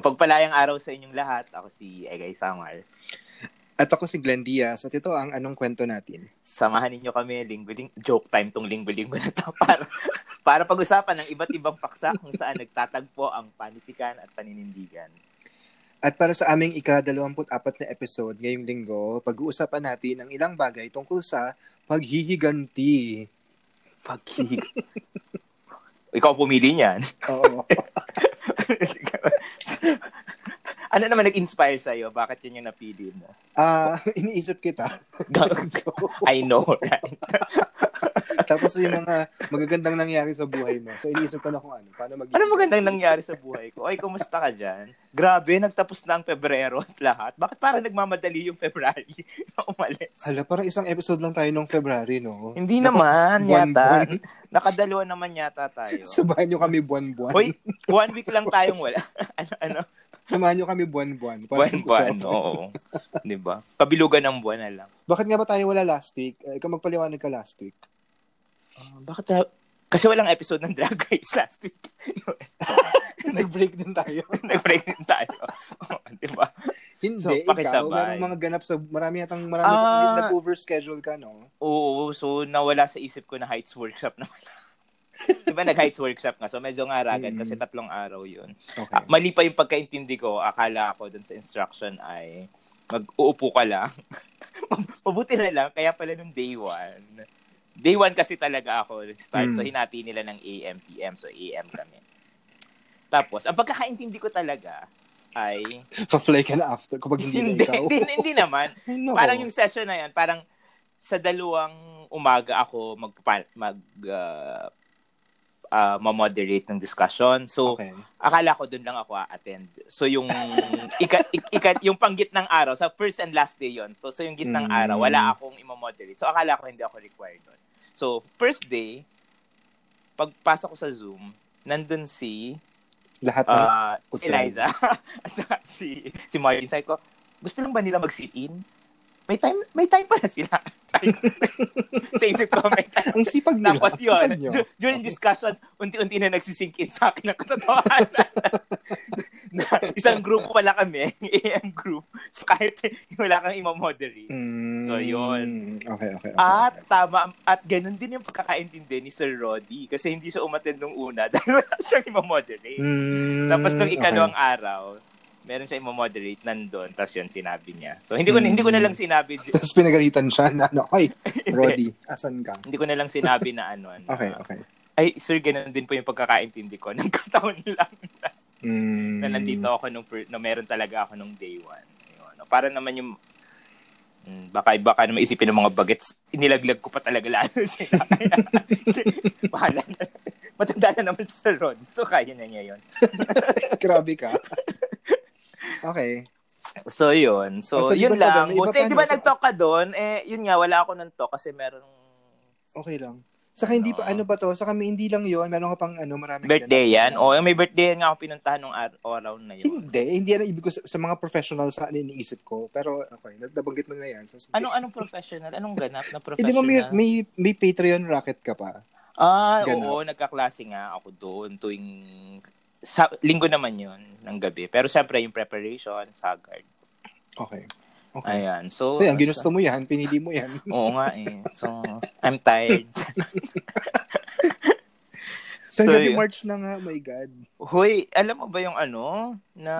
Mapagpalayang araw sa inyong lahat. Ako si Egay Samar. At ako si Glenn Diaz at ito ang anong kwento natin. Samahan ninyo kami linggo-ling joke time tong linggo-linggo na to para para pag-usapan ng iba't ibang paksa kung saan nagtatagpo ang panitikan at paninindigan. At para sa aming ika-24 na episode ngayong linggo, pag-uusapan natin ang ilang bagay tungkol sa paghihiganti. Paghihiganti. Ikaw pumili niyan. Oo. ano naman nag-inspire sa'yo? Bakit yun yung napili mo? Ah, uh, iniisip kita. I know, right? Tapos yung mga magagandang nangyari sa buhay mo. So, iniisip ko na kung ano. Paano mag Ano magandang nangyari sa buhay ko? Ay, kumusta ka dyan? Grabe, nagtapos na ang Pebrero at lahat. Bakit parang nagmamadali yung February na umalis? Hala, parang isang episode lang tayo nung February, no? Hindi naman, yata. Nakadalawa naman yata tayo. Sabahan nyo kami buwan-buwan. Hoy, one week lang tayong wala. ano, ano? Samahan nyo kami buwan-buwan. Buwan-buwan, oo. Di ba? Pabilugan ng buwan na lang. Bakit nga ba tayo wala last week? Uh, ikaw magpaliwanag ka last week. Uh, bakit tayo? Kasi walang episode ng Drag Race last week. Nag-break din tayo. Nag-break din tayo. Oh, di ba? Hindi, so, ikaw, merong mga ganap sa, marami yatang, marami uh, nag-overschedule ka, no? Oo, so nawala sa isip ko na Heights Workshop na wala. diba nag-heights workshop nga, so medyo ngaragan mm. kasi tatlong araw yun. Okay. Uh, mali pa yung pagkaintindi ko, akala ko dun sa instruction ay mag-uupo ka lang. Mabuti na lang, kaya pala nung day one, day one kasi talaga ako start, mm. so hinati nila ng AM, PM, so AM kami. Tapos, ang pagkakaintindi ko talaga, ay... Pa-fly ka na after kapag hindi, hindi na ikaw. hindi, hindi naman. no. Parang yung session na yan, parang sa dalawang umaga ako mag, mag uh, uh, ma-moderate ng discussion. So, okay. akala ko doon lang ako a-attend. So, yung ika, ika, yung panggit ng araw, sa first and last day yon So, so yung gitnang mm. araw, wala akong i-moderate. So, akala ko hindi ako required doon. So, first day, pagpasok ko sa Zoom, nandun si lahat ng uh, si Liza at si si Martin. Sabi ko, gusto lang ba nila mag-sit-in? May time may time pa na sila. sa isip ko, may time. Ang sipag nila. Tapos yun, during discussions, unti-unti na nagsisink in sa akin ang katotohanan. na, isang group pala kami, AM group. So kahit wala kang imo-moderate. Mm, so yun. Okay, okay, okay. At tama, at ganun din yung pagkakaintindi ni Sir Roddy. Kasi hindi siya umattend nung una dahil wala siyang imo-moderate. Mm, Tapos nung ikalawang okay. araw, meron siya i-moderate nandun, tapos yun sinabi niya. So hindi ko mm. hindi ko na lang sinabi. Tapos pinagalitan siya na ano, ay, Roddy, asan ka? hindi ko na lang sinabi na ano. ano okay, okay. Ay, sir, ganun din po yung pagkakaintindi ko. Nang kataon lang na, mm. na nandito ako nung, na meron talaga ako nung day one. Ayun, para naman yung Hmm, baka baka naman isipin ng mga bagets, inilaglag ko pa talaga lalo sila. Bahala na. Matanda na naman sa Rod. So, kaya na niya yun. Grabe ka. Okay. So, yun. So, oh, so yun lang. Mostly, di ba nag-talk ka doon? Eh, yun nga, wala ako nang talk kasi meron... Okay lang. Saka hindi pa, ano ba to? Saka may hindi lang yun. Meron ka pang, ano, maraming... Birthday yan? Oo, oh, may birthday nga ako pinuntahan nung araw na yun. Hindi. Hindi yan ibig ko sa, sa mga professional sa ano iniisip ko. Pero, okay, nabanggit mo na yan. So, anong, anong professional? Anong ganap na professional? Hindi mo may, may, may Patreon racket ka pa. Ah, ganap. oo. Nagkaklase nga ako doon tuwing sa, linggo naman yun ng gabi. Pero syempre, yung preparation, sagard. Okay. Okay. Ayan. So, so yan, ginusto mo yan, pinili mo yan. oo nga eh. So, I'm tired. so, so yun. March na nga, my God. Hoy, alam mo ba yung ano, na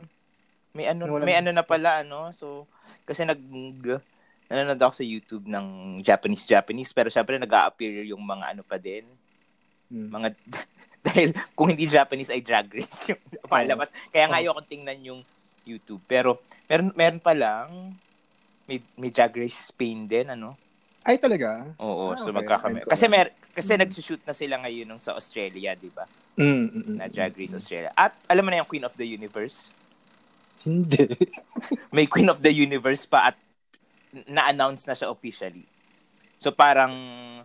hmm. may ano, Walang... may ano na pala, ano, so, kasi nag, nanonood ako sa YouTube ng Japanese Japanese pero syempre nag-a-appear yung mga ano pa din. Hmm. Mga dahil kung hindi Japanese ay drag race yung palabas. Kaya nga ayoko tingnan yung YouTube. Pero meron meron pa lang may, may drag race Spain din ano. Ay talaga? Oo, ah, so okay. magkakami. Kasi mer kasi mm. nagsushoot na sila ngayon nung sa Australia, 'di ba? Mm, mm, mm, na Drag Race Australia. At alam mo na yung Queen of the Universe? Hindi. may Queen of the Universe pa at na-announce na siya officially. So parang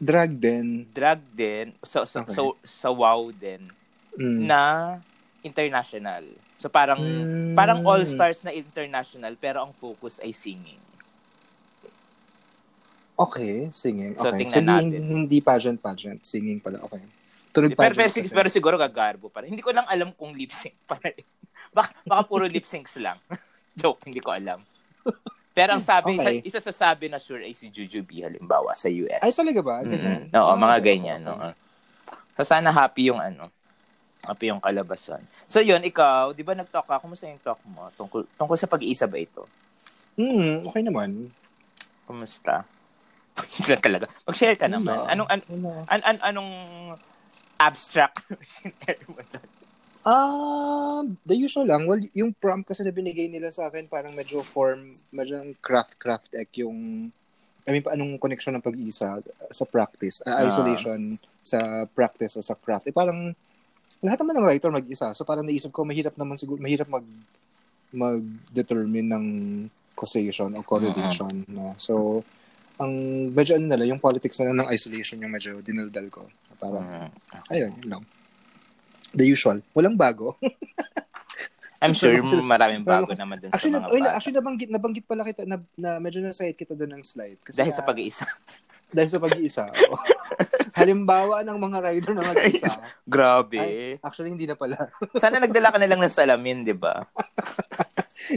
drag din. Drag din. So so okay. so, sa wow din mm. na international. So parang mm. parang all stars na international pero ang focus ay singing. Okay, singing. So, okay. So, natin. Hindi, hindi pageant pageant, singing pala. Okay. Tunog pero, pero, pero, pero siguro gagarbo pa rin. Hindi ko lang alam kung lip sync pa rin. baka, baka puro lip syncs lang. Joke, hindi ko alam. Pero ang sabi, okay. isa, isa sa sabi na sure ay si Jujubee halimbawa sa US. Ay talaga ba? Ganyan? Mm-hmm. Oo, oh, mga ganyan. No? So sana happy yung ano, happy yung kalabasan. So yun, ikaw, di ba nag-talk ka? Kumusta yung talk mo? Tungkol, tungkol sa pag-iisa ba ito? Hmm, okay naman. Kumusta? Talaga. Mag-share ka naman. Anong, an, an, an, anong abstract Ah, uh, the usual lang. Well, yung prompt kasi na binigay nila sa akin parang medyo form, medyo craft craft ek yung I mean, anong connection ng pag-isa sa practice, uh, isolation uh, sa practice o sa craft. Eh parang lahat naman ng writer mag-isa. So parang naisip ko mahirap naman siguro mahirap mag mag-determine ng causation o correlation, uh-huh. no. So ang medyo ano nila, yung politics na ng isolation yung medyo dinaldal ko. Parang, uh-huh. ayun, yun lang. The usual. Walang bago. I'm sure maraming bago naman dun actually, sa mga bata. Actually, nabanggit, nabanggit pala kita na, na medyo nasa-side kita doon ng slide. Kasi dahil sa pag-iisa. dahil sa pag-iisa. Halimbawa ng mga rider na mag-isa. Grabe. Ay, actually, hindi na pala. Sana nagdala ka na lang ng salamin, di ba?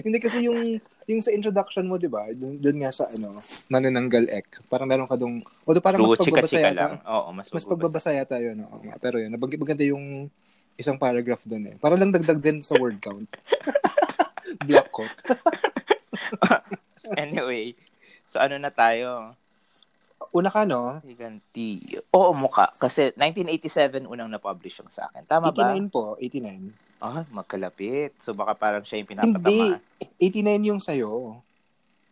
hindi kasi yung yung sa introduction mo, di ba? Doon nga sa ano, manananggal ek. Parang meron ka dong, although parang True, mas pagbabasa yata. Lang. Oo, mas, mas pagbabasa yata yun. Oo, pero yun, maganda yung isang paragraph doon eh. Para lang dagdag din sa word count. Black quote. anyway, so ano na tayo? Una ka, no? Higanti. Oo, mukha. Kasi 1987 unang na-publish yung sa akin. Tama 89 ba? 89 po, 89. Ah, magkalapit. So baka parang siya yung pinapatama. Hindi, 89 yung sa'yo.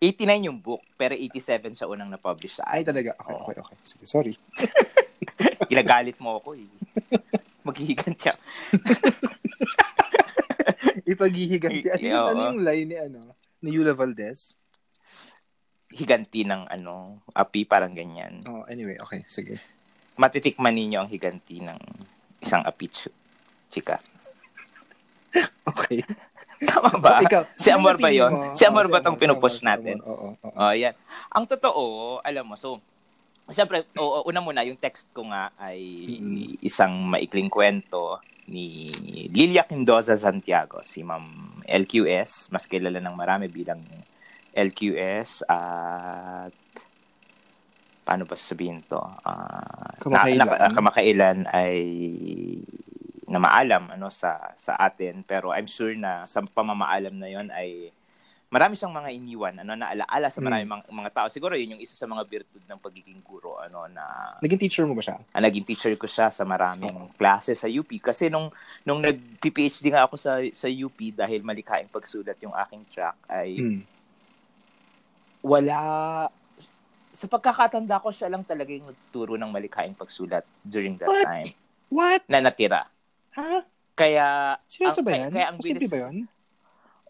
89 yung book, pero 87 siya unang na-publish sa akin. Ay, talaga. Okay, okay, okay. Sige, sorry. Ginagalit mo ako eh. Maghihiganti ako. Ipaghihiganti. Ano, yung, ano yung line ni, ano, ni Yula Valdez? Higanti ng ano, api, parang ganyan. Oh, anyway, okay, sige. Matitikman ninyo ang higanti ng isang api, chika. okay. Tama ba? Oh, ikaw, si Amor ba yon? Si Amor oh, ba tong si pinupush natin? Oo, oh, oh, oh. oh, yan. Ang totoo, alam mo, so, Siyempre, o, una muna, yung text ko nga ay mm-hmm. isang maikling kwento ni Lilia Quindoza Santiago, si Ma'am LQS, mas kilala ng marami bilang LQS at paano ba sabihin to? Uh, kamakailan. Na, na, kamakailan ay na maalam ano sa sa atin pero I'm sure na sa pamamaalam na yon ay marami siyang mga iniwan ano na alaala sa marami mm. mga, mga tao siguro yun yung isa sa mga virtud ng pagiging guro ano na naging teacher mo ba siya ah, naging teacher ko siya sa maraming oh. klase sa UP kasi nung nung nag PhD nga ako sa sa UP dahil malikhaing pagsulat yung aking track ay mm. wala sa pagkakatanda ko siya lang talaga yung nagtuturo ng malikhaing pagsulat during that What? time What? na natira Ha? Kaya Seryoso ba yan? Kaya ang bilis... ba yun?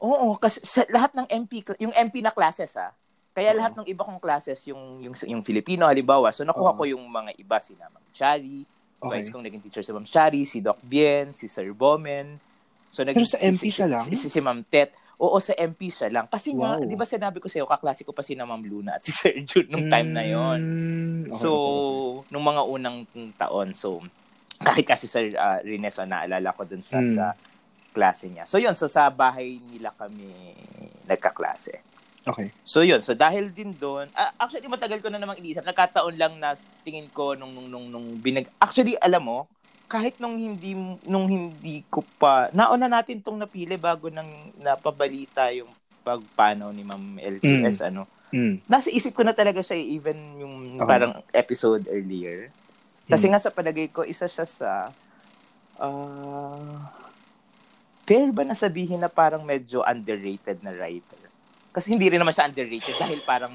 Oo, kasi sa lahat ng MP, yung MP na classes ha, kaya lahat ng iba kong classes, yung, yung, yung Filipino halimbawa, so nakuha ko yung mga iba, si Ma'am Chari, okay. vice kong naging teacher si Ma'am Chari, si Doc Bien, si Sir Bomen. So, naging, Pero sa MP siya lang? Si, si, si Ma'am Tet. Oo, sa MP siya lang. Kasi wow. nga, di ba sinabi ko sa'yo, kaklase ko pa si na Ma'am Luna at si Sir Jun nung time na yon. Mm, okay, so, okay, okay. nung mga unang taon, so, kahit kasi Sir uh, Rines, naalala ko dun sa, mm. sa klase niya. So yun, so sa bahay nila kami nagkaklase. Okay. So yun, so dahil din doon, uh, actually matagal ko na namang iniisip, nagkataon lang na tingin ko nung nung nung, nung binag Actually, alam mo, kahit nung hindi nung hindi ko pa nauna natin tong napili bago nang napabalita yung pagpanaw ni Ma'am LTS mm. ano. Mm. Nasa isip ko na talaga siya even yung okay. parang episode earlier. Kasi hmm. nga sa palagay ko, isa siya sa uh, fair ba na sabihin na parang medyo underrated na writer? Kasi hindi rin naman siya underrated dahil parang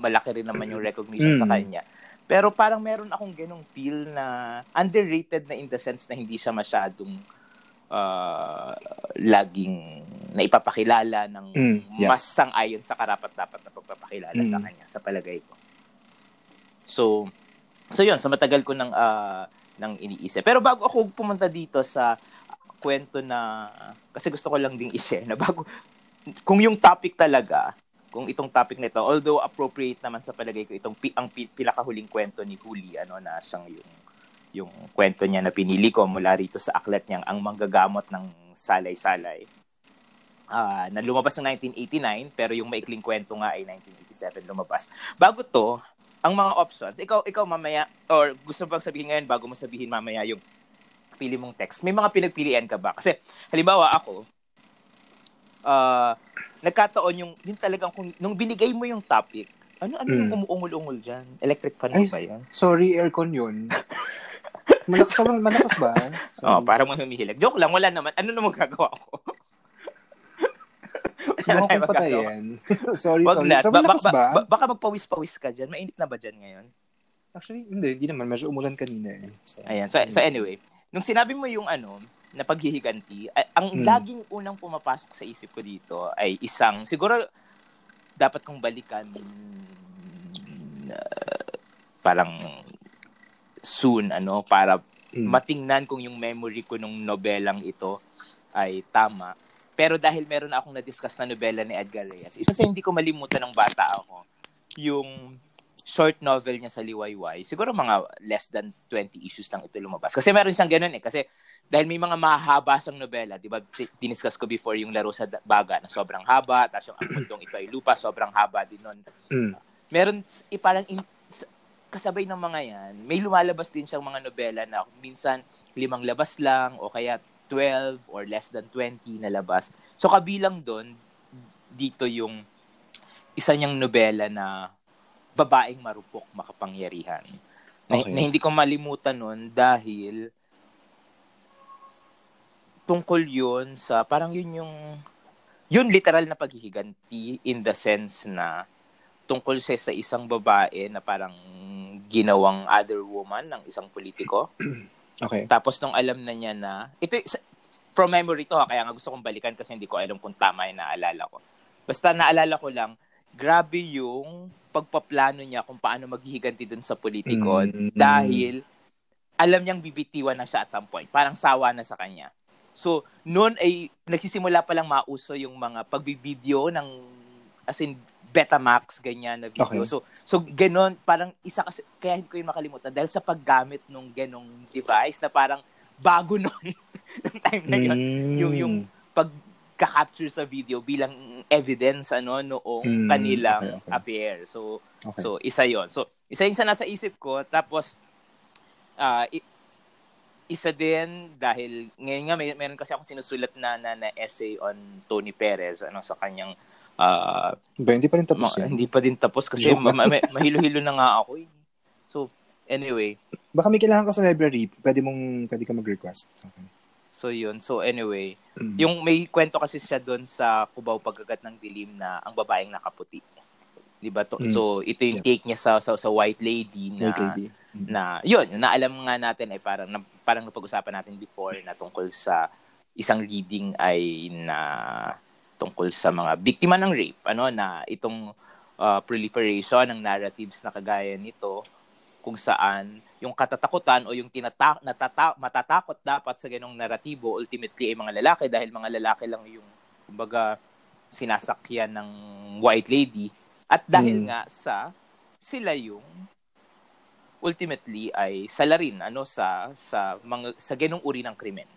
malaki rin naman yung recognition mm. sa hmm. kanya. Pero parang meron akong ganong feel na underrated na in the sense na hindi siya masyadong uh, laging na ipapakilala ng mm, yeah. mas sang-ayon sa karapat-dapat na pagpapakilala mm. sa hmm. kanya, sa palagay ko. So, So yun, sa so matagal ko nang uh, nang iniisip. Pero bago ako pumunta dito sa kwento na kasi gusto ko lang ding i-share na bago kung yung topic talaga, kung itong topic nito, although appropriate naman sa palagay ko itong ang pinakahuling kwento ni Huli ano na siyang yung yung kwento niya na pinili ko mula rito sa aklat niyang ang manggagamot ng salay-salay. uh, na lumabas ng 1989 pero yung maikling kwento nga ay 1987 lumabas. Bago to, ang mga options, ikaw ikaw mamaya or gusto bang sabihin ngayon bago mo sabihin mamaya yung pili mong text. May mga pinagpilian ka ba? Kasi halimbawa ako uh, nagkataon yung din talagang kung nung binigay mo yung topic, ano ano mm. yung hmm. umuungol-ungol diyan? Electric fan Ay, ba 'yan? Sorry, aircon 'yun. malakas ba? Malakas ba? Sorry. Oh, para mo humihilig. Joke lang, wala naman. Ano naman gagawa ko? Subukan kong patayin. sorry, Wag sorry. Na. So, ba- ba- ba- baka magpawis-pawis ka dyan. Mainit na ba dyan ngayon? Actually, hindi. Hindi naman. Medyo umulan kanina eh. So, Ayan. So, so anyway, nung sinabi mo yung ano, na paghihiganti, ang hmm. laging unang pumapasok sa isip ko dito ay isang, siguro dapat kong balikan uh, parang soon ano para hmm. matingnan kung yung memory ko nung nobelang ito ay tama pero dahil meron na akong na-discuss na nobela ni Edgar Reyes, isa sa hindi ko malimutan ng bata ako, yung short novel niya sa Liwayway, siguro mga less than 20 issues lang ito lumabas. Kasi meron siyang ganun eh. Kasi dahil may mga mahaba siyang nobela, di ba, diniscuss ko before yung laro sa baga na sobrang haba, tapos yung ang mundong ito ay lupa, sobrang haba din nun. Mm. Meron, eh, parang in, kasabay ng mga yan, may lumalabas din siyang mga nobela na minsan limang labas lang o kaya 12 or less than 20 na labas. So kabilang doon, dito yung isa niyang nobela na babaeng marupok makapangyarihan. Na, okay. na hindi ko malimutan nun dahil tungkol yun sa parang yun yung yun literal na paghihiganti in the sense na tungkol sa, sa isang babae na parang ginawang other woman ng isang politiko. Okay. Tapos nung alam na niya na, ito from memory to ha, kaya nga gusto kong balikan kasi hindi ko alam kung tama yung naalala ko. Basta naalala ko lang, grabe yung pagpaplano niya kung paano maghihiganti dun sa politiko mm-hmm. dahil alam niyang bibitiwan na siya at some point. Parang sawa na sa kanya. So, noon ay nagsisimula pa lang mauso yung mga pagbibideo ng as in Betamax ganyan na video. Okay. So so ganon parang isa kasi kaya hindi ko yun makalimutan dahil sa paggamit nung ganong device na parang bago noon ng time na yun mm. yung yung pagka-capture sa video bilang evidence ano noong mm. kanilang okay, okay. affair. So okay. so isa 'yon. So isa yung sa nasa isip ko tapos uh, isa din dahil ngayon nga may meron kasi akong sinusulat na, na na essay on Tony Perez ano sa kanyang Uh, ba, hindi pa rin tapos ma- yan. Hindi pa din tapos kasi ma- ma- mahilo-hilo na nga ako. Eh. So, anyway. Baka may kailangan ka sa library, pwede mong, pwede ka mag-request. Okay. So, yun. So, anyway. Mm. Yung may kwento kasi siya doon sa Kubaw Pagkagat ng Dilim na ang babaeng nakaputi. Di ba? Mm. So, ito yung yeah. take niya sa, sa, sa White Lady na, White Lady. Mm. na yun, na alam nga natin ay parang, na, parang napag-usapan natin before na tungkol sa isang reading ay na tungkol sa mga biktima ng rape ano na itong uh, proliferation ng narratives na kagaya nito kung saan yung katatakutan o yung tinata- natata- matatakot dapat sa ganong naratibo ultimately ay mga lalaki dahil mga lalaki lang yung kumbaga sinasakyan ng white lady at dahil hmm. nga sa sila yung ultimately ay salarin ano sa sa mga sa ganong uri ng krimen.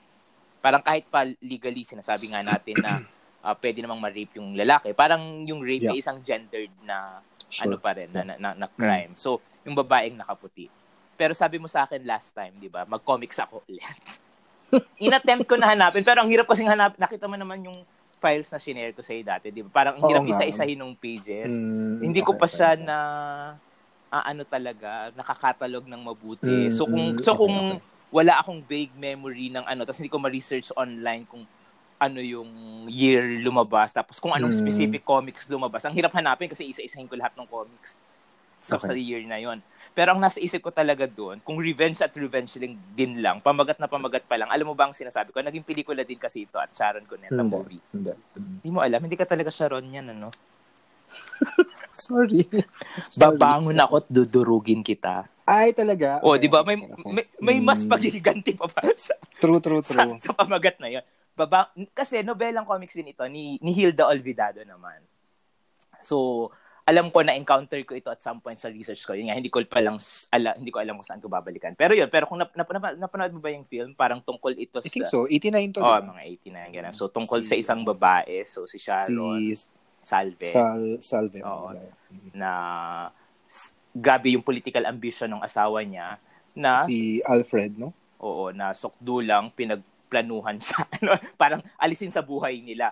Parang kahit pa legally sinasabi nga natin na uh, pwede namang ma-rape yung lalaki. Parang yung rape yeah. ay isang gendered na sure. ano pa rin, yeah. na, na, na crime. Mm. So, yung babaeng nakaputi. Pero sabi mo sa akin last time, di ba, mag-comics ako ulit. Inattempt ko na hanapin, pero ang hirap kasing hanapin. Nakita mo naman yung files na shinare ko sa iyo dati, di ba? Parang ang hirap isa-isahin ng pages. Mm, Hindi ko pa siya na ah, ano talaga, nakakatalog ng mabuti. Mm, so kung mm, so kung okay, okay. wala akong vague memory ng ano, tapos hindi ko ma-research online kung ano yung year lumabas, tapos kung anong hmm. specific comics lumabas. Ang hirap hanapin kasi isa-isahin ko lahat ng comics sa, okay. sa year na yon. Pero ang nasa isip ko talaga doon, kung revenge at revenge din lang, pamagat na pamagat pa lang, alam mo ba ang sinasabi ko? Naging pelikula din kasi ito at Sharon Cuneta hindi, movie. Hindi. Hindi mo alam, hindi ka talaga Sharon yan, ano? Sorry. Babangon ako at dudurugin kita. Ay, talaga? Oh, okay, di ba? May, okay. may, may mas hmm. paghihiganti pa para sa, true, true, true. Sa, sa pamagat na yan baba kasi nobelang comics din ito ni, ni Hilda Olvidado naman. So, alam ko na encounter ko ito at some point sa research ko. Yun nga, hindi ko pa lang ala, hindi ko alam kung saan ko babalikan. Pero yun, pero kung nap, nap, nap, napanood mo ba yung film, parang tungkol ito sa I think so, 89 to. Oh, diba? mga 89 ganun. So tungkol si, sa isang babae, so si Sharon si Salve. Sal, Salve. Oo. Na grabe yung political ambition ng asawa niya na si Alfred, no? Oo, na sukdulang pinagplanuhan sa ano, parang alisin sa buhay nila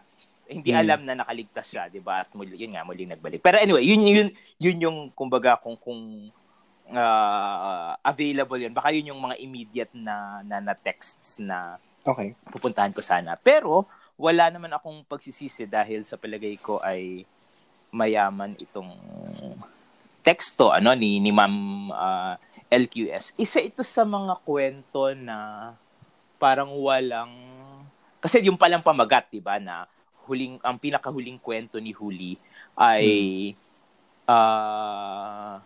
hindi hmm. alam na nakaligtas siya, 'di ba? At muli, yun nga muli nagbalik. Pero anyway, yun yun yun yung kumbaga kung kung uh, available yun. Baka yun yung mga immediate na na, na texts na okay. pupuntahan ko sana. Pero wala naman akong pagsisisi dahil sa palagay ko ay mayaman itong teksto ano ni ni Ma'am uh, ah, LQS. Isa ito sa mga kwento na parang walang kasi yung palang pamagat, 'di ba, na huling ang pinakahuling kwento ni Huli ay hmm. uh,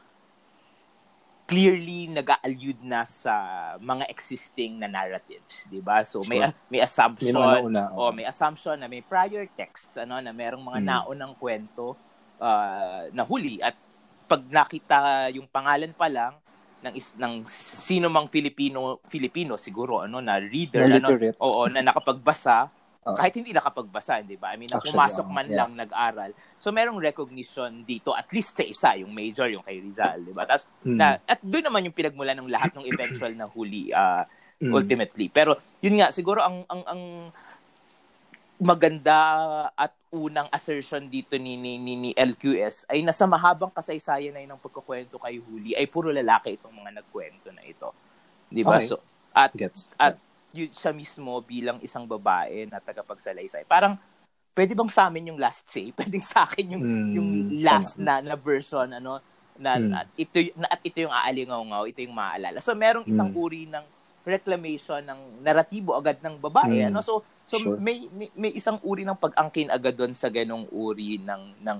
clearly nag-allude na sa mga existing na narratives, 'di ba? So sure. may may assumption may oh. may assumption na may prior texts ano na merong mga hmm. naunang kwento uh, na huli at pag nakita yung pangalan pa lang ng is, ng sino mang Filipino Filipino siguro ano na reader na ano oo na nakapagbasa Uh, kahit hindi nakapagbasa, di ba? I mean, Actually, pumasok man yeah. lang nag-aral. So, merong recognition dito, at least sa isa, yung major, yung kay Rizal, di ba? Tapos, mm. na, at doon naman yung pinagmula ng lahat ng eventual na huli, uh, mm. ultimately. Pero, yun nga, siguro ang, ang, ang maganda at unang assertion dito ni, ni, ni, ni LQS ay nasa mahabang kasaysayan na ng pagkukwento kay Huli ay puro lalaki itong mga nagkwento na ito. Di ba? Okay. So, at, Gets. at yun siya mismo bilang isang babae na tagapagsalaysay. Parang pwede bang sa amin yung last say? Pwedeng sa akin yung mm, yung last na na version ano na, mm. at ito na, at ito yung aalingaw-ngaw, ito yung maaalala. So merong isang mm. uri ng reclamation ng naratibo agad ng babae mm. ano so so sure. may, may may isang uri ng pag-angkin agad doon sa ganong uri ng ng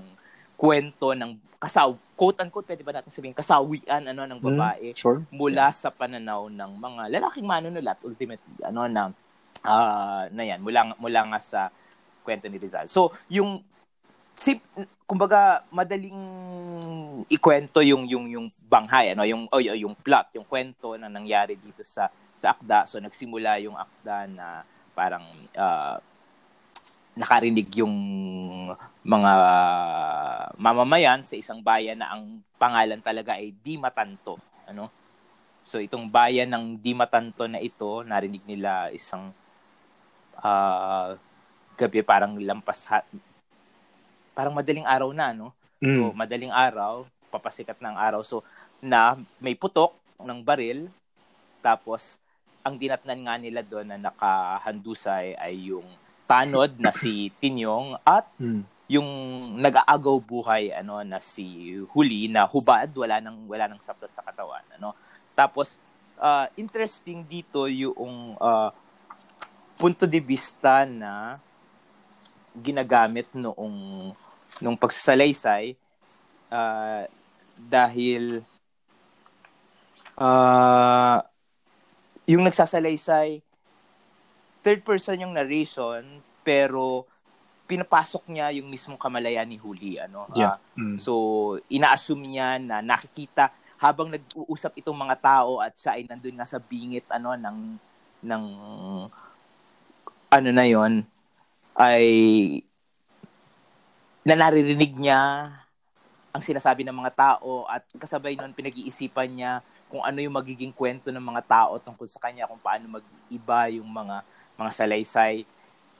kwento ng kasaw quote unquote pwede ba natin sabihin kasawian ano ng hmm, babae mm, sure. mula yeah. sa pananaw ng mga lalaking manunulat ultimately ano na uh, na yan mula mula nga sa kwento ni Rizal. So yung si kumbaga madaling ikwento yung yung yung banghay ano yung oh, yung plot yung kwento na nangyari dito sa sa akda so nagsimula yung akda na parang uh, nakarinig yung mga mamamayan sa isang bayan na ang pangalan talaga ay Di Matanto. Ano? So itong bayan ng Di Matanto na ito, narinig nila isang uh, gabi parang lampas ha- parang madaling araw na, no? Mm. So madaling araw, papasikat ng araw. So na may putok ng baril tapos ang dinatnan nga nila doon na nakahandusay ay yung tanod na si Tinyong at hmm. yung nag-aagaw buhay ano na si Huli na hubad wala nang wala nang saplot sa katawan ano tapos uh, interesting dito yung uh, punto de vista na ginagamit noong nung pagsasalaysay uh, dahil uh, yung nagsasalaysay third person yung narration pero pinapasok niya yung mismong kamalayan ni Huli ano yeah. uh, mm. so ina-assume niya na nakikita habang nag-uusap itong mga tao at siya ay nandun nga sa bingit ano ng ng ano na yon ay na naririnig niya ang sinasabi ng mga tao at kasabay noon pinag-iisipan niya kung ano yung magiging kwento ng mga tao tungkol sa kanya kung paano mag-iba yung mga mga salaysay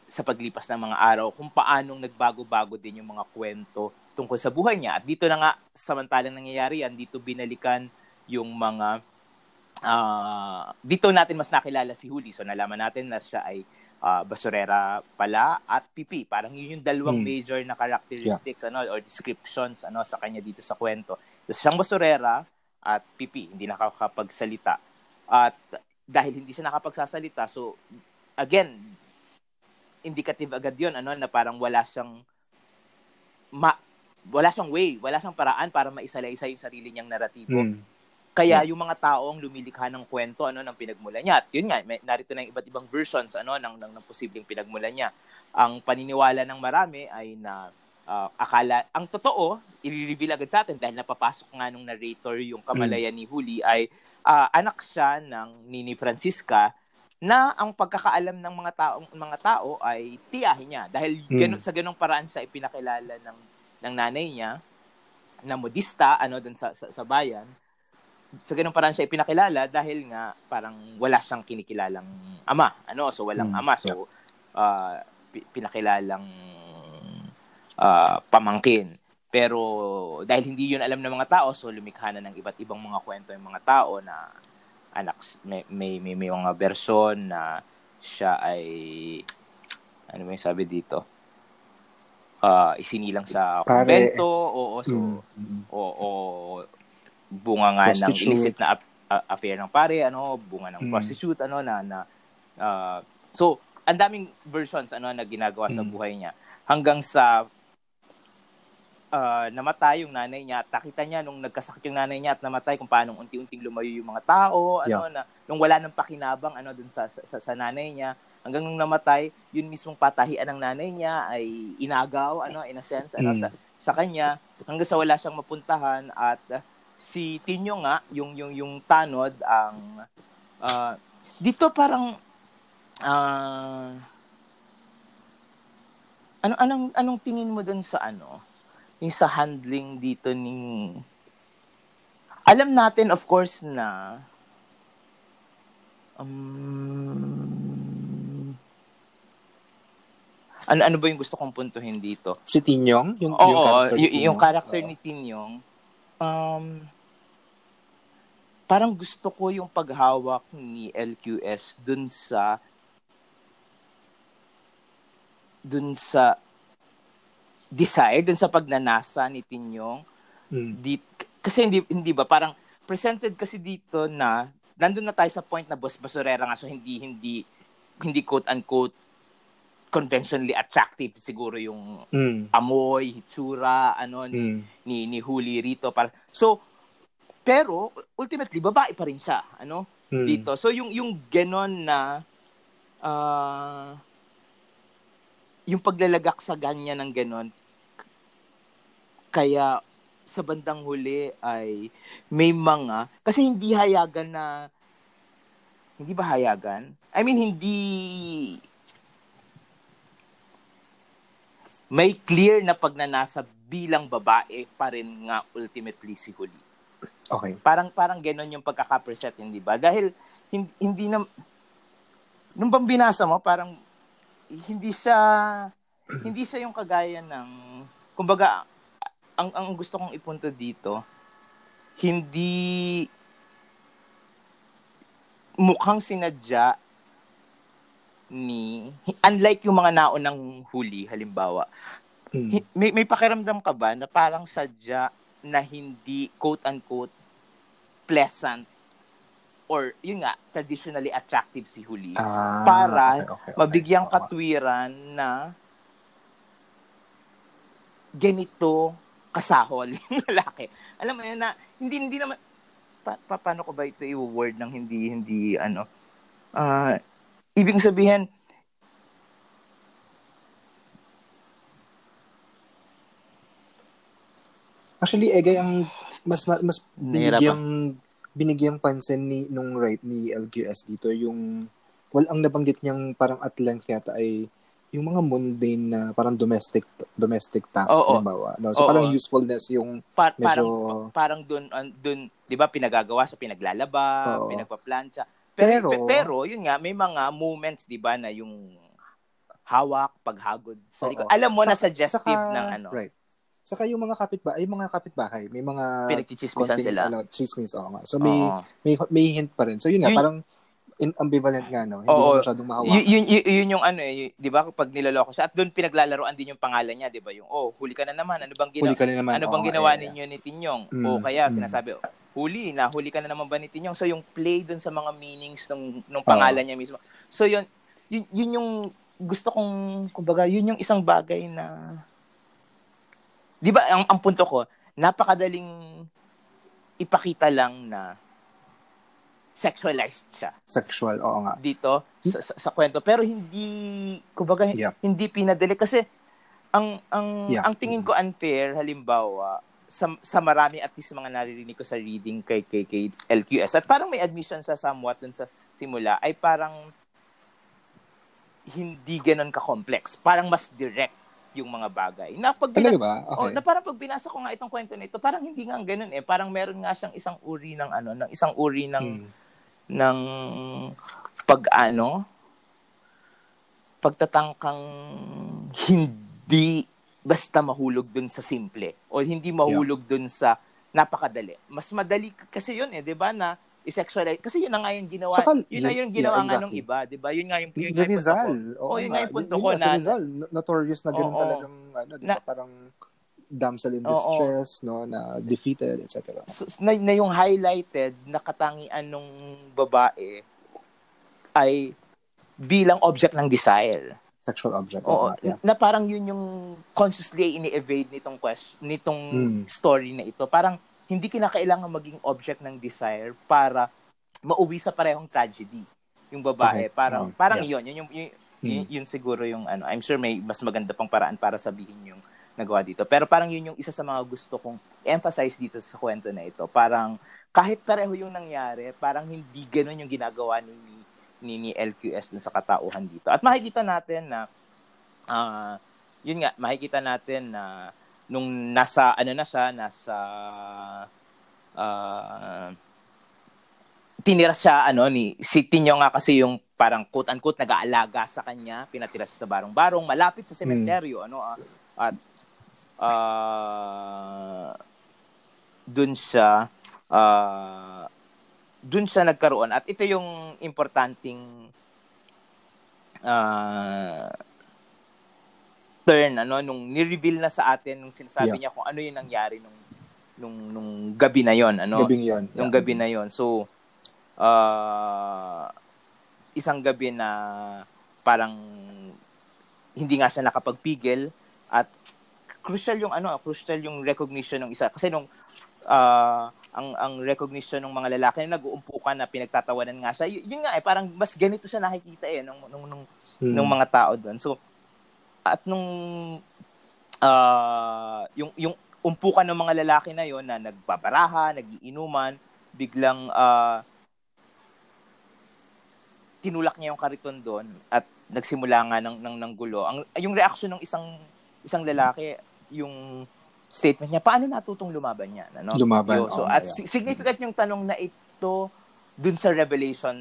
sa paglipas ng mga araw kung paanong nagbago-bago din yung mga kwento tungkol sa buhay niya. At dito na nga, samantalang nangyayari yan, dito binalikan yung mga, uh, dito natin mas nakilala si Huli. So nalaman natin na siya ay uh, basurera pala at pipi. Parang yun yung dalawang hmm. major na characteristics yeah. ano, or descriptions ano, sa kanya dito sa kwento. So, siyang basurera at pipi, hindi nakakapagsalita. At dahil hindi siya nakapagsasalita, so again, indicative agad 'yon ano na parang wala siyang ma, wala siyang way, wala siyang paraan para maisalaysay yung sarili niyang naratibo. Mm. Kaya yeah. yung mga tao ang lumilikha ng kwento ano ng pinagmula niya. At yun nga, may, narito na yung iba't ibang versions ano ng, ng, ng posibleng pinagmula niya. Ang paniniwala ng marami ay na uh, akala, ang totoo, i-reveal agad sa atin dahil napapasok nga nung narrator yung kamalayan mm. ni Huli ay uh, anak siya ng Nini Francisca na ang pagkakaalam ng mga tao mga tao ay tiyahin niya dahil mm. ganun, sa ganung paraan siya ipinakilala ng ng nanay niya na modista ano dun sa, sa, sa bayan sa ganung paraan siya ipinakilala dahil nga parang wala siyang kinikilalang ama ano so walang mm. ama so uh, pinakilalang uh, pamangkin. Pero dahil hindi yun alam ng mga tao, so lumikha na ng iba't ibang mga kwento yung mga tao na anak, may, may, may, may mga version na siya ay, ano may sabi dito? Uh, isinilang sa kumbento, o, o, so, mm-hmm. o, o bunga nga ng illicit na affair ng pare, ano, bunga ng mm. prostitute, ano, na, na uh, so, ang daming versions, ano, na ginagawa sa mm. buhay niya. Hanggang sa uh, namatay yung nanay niya at nakita niya nung nagkasakit yung nanay niya at namatay kung paano unti-unting lumayo yung mga tao, ano yeah. na nung wala nang pakinabang ano dun sa, sa sa nanay niya hanggang nung namatay, yun mismong patahian ng nanay niya ay inagaw ano in a sense ano mm. sa sa kanya hanggang sa wala siyang mapuntahan at uh, si Tinyo nga yung yung yung tanod ang uh, dito parang uh, ano anong anong tingin mo dun sa ano yung sa handling dito ni alam natin of course na um, ano ano ba yung gusto kong puntuhin dito? Si Tinyong? Yung, Oo, yung character, y- yung character ni Tinyong um parang gusto ko yung paghawak ni LQS dun sa dun sa desire dun sa pagnanasa ni Tinyong. Mm. Di, kasi hindi hindi ba parang presented kasi dito na nandun na tayo sa point na boss basurera nga so hindi hindi hindi quote unquote conventionally attractive siguro yung mm. amoy, hitsura, ano ni, mm. ni ni Huli rito para so pero ultimately babae pa rin siya ano mm. dito. So yung yung ganon na uh, yung paglalagak sa ganyan ng ganon, kaya sa bandang huli ay may mga, kasi hindi hayagan na, hindi ba hayagan? I mean, hindi, may clear na pagnanasa bilang babae pa rin nga ultimately si Huli. Okay. Parang parang ganoon yung pagkaka-present, hindi ba? Dahil hindi, hindi na nung bang binasa mo, parang hindi siya hindi siya yung kagaya ng kumbaga ang ang gusto kong ipunto dito hindi mukhang sinadya ni unlike yung mga naunang huli halimbawa hmm. may may pakiramdam ka ba na parang sadya na hindi quote unquote pleasant or yun nga, traditionally attractive si Huli ah, para okay, okay, okay. mabigyang katwiran na ganito kasahol. Yung lalaki. Alam mo yun na hindi hindi naman pa, pa, paano ko ba ito i-word ng hindi hindi ano? Uh, ibig sabihin Actually, Egay, ang mas mas binigyang binigyang pansin ni nung right ni LQS dito yung well ang nabanggit niyang parang at length yata ay yung mga mundane na parang domestic domestic task oh, oh. no so oh, parang oh. usefulness yung pa- medyo parang parang doon doon 'di ba pinagagawa sa pinaglalaba oh. pinagpaplantsa pero, pero pero yun nga may mga moments 'di ba na yung hawak paghagod sa likod alam mo sa, na suggestive saka, ng ano right Saka yung mga kapitbahay, yung mga kapitbahay, may mga pinagchichismisan sila. Ano, chismis, oo nga. So may, oo. may may hint pa rin. So yun nga, yun, parang ambivalent nga, no? Hindi oo, masyadong mahawakan. Y- yun, yun, yun yung ano eh, di ba, kapag nilaloko siya, at doon pinaglalaroan din yung pangalan niya, di ba? Yung, oh, huli ka na naman, ano bang ginawa? Huli ka na naman. Ano bang oh, ginawa eh, ninyo ni Tinyong? Mm, o kaya, mm. sinasabi, huli, na huli ka na naman ba ni Tinyong? So, yung play doon sa mga meanings ng, ng pangalan oh. niya mismo. So, yun, yun, yun yung gusto kong, kumbaga, yun yung isang bagay na 'Di ba ang, ang punto ko, napakadaling ipakita lang na sexualized siya. Sexual, oo nga. Dito sa, sa, sa kwento pero hindi kumbaga yeah. hindi pinadali kasi ang ang yeah. ang tingin ko unfair halimbawa sa, sa marami at least mga naririnig ko sa reading kay, kay, kay LQS at parang may admission sa somewhat dun sa simula ay parang hindi ganun ka-complex. Parang mas direct yung mga bagay. Na pag bina- ba? Okay. Oh, na parang pag binasa ko nga itong kwento nito, parang hindi nga ganun eh. Parang meron nga siyang isang uri ng ano, ng isang uri ng hmm. Ng pag ano pagtatangkang hindi basta mahulog dun sa simple o hindi mahulog yeah. dun sa napakadali. Mas madali kasi yun eh, 'di ba na i-sexualize kasi yun na nga yung ginawa Saka, yun na yung ginawa yeah, exactly. nga nung iba 'di ba yun nga yung yun Rizal oh, oh yun nga yung punto ko na Rizal notorious na ganun oh, talagang ano 'di ba parang damsel in distress oh. no na defeated etc so, na, na yung highlighted na katangian nung babae ay bilang object ng desire sexual object. Oo, yeah. na parang yun yung consciously ini-evade nitong quest, nitong mm. story na ito. Parang hindi kinakailangan maging object ng desire para mauwi sa parehong tragedy yung babae. Okay. Parang oh, parang yeah. yun, yun yung yun, mm. yun, yun siguro yung ano. I'm sure may mas maganda pang paraan para sabihin yung nagawa dito. Pero parang yun yung isa sa mga gusto kong emphasize dito sa kwento na ito. Parang kahit pareho yung nangyari, parang hindi ganoon yung ginagawa ni ni, ni LQS dun sa katauhan dito. At makikita natin na uh, yun nga, makikita natin na nung nasa ano na siya, nasa uh, tinira siya ano ni si Tinyo nga kasi yung parang quote unquote nag-aalaga sa kanya, pinatira siya sa barong-barong malapit sa sementeryo hmm. ano uh, at uh, dun siya uh, dun siya nagkaroon at ito yung importanting uh, turn ano nung ni-reveal na sa atin nung sinasabi yeah. niya kung ano yung nangyari nung nung nung gabi na yon ano Gabing yon nung yeah. gabi na yon so uh, isang gabi na parang hindi nga siya nakapagpigil at crucial yung ano crucial yung recognition ng isa kasi nung uh, ang ang recognition ng mga lalaki na nag-uumpukan na pinagtatawanan nga siya. Y- yun nga eh parang mas ganito siya nakikita eh nung nung nung, hmm. nung mga tao doon. So at nung uh, yung yung umpukan ng mga lalaki na yon na nagbabaraha, nagiinuman, biglang uh, tinulak niya yung kariton doon at nagsimula nga ng ng, ng gulo. Ang yung reaksyon ng isang isang lalaki, yung statement niya, paano natutong lumaban yan? Ano? Lumaban. So, oh, at yeah. significant yung tanong na ito dun sa revelation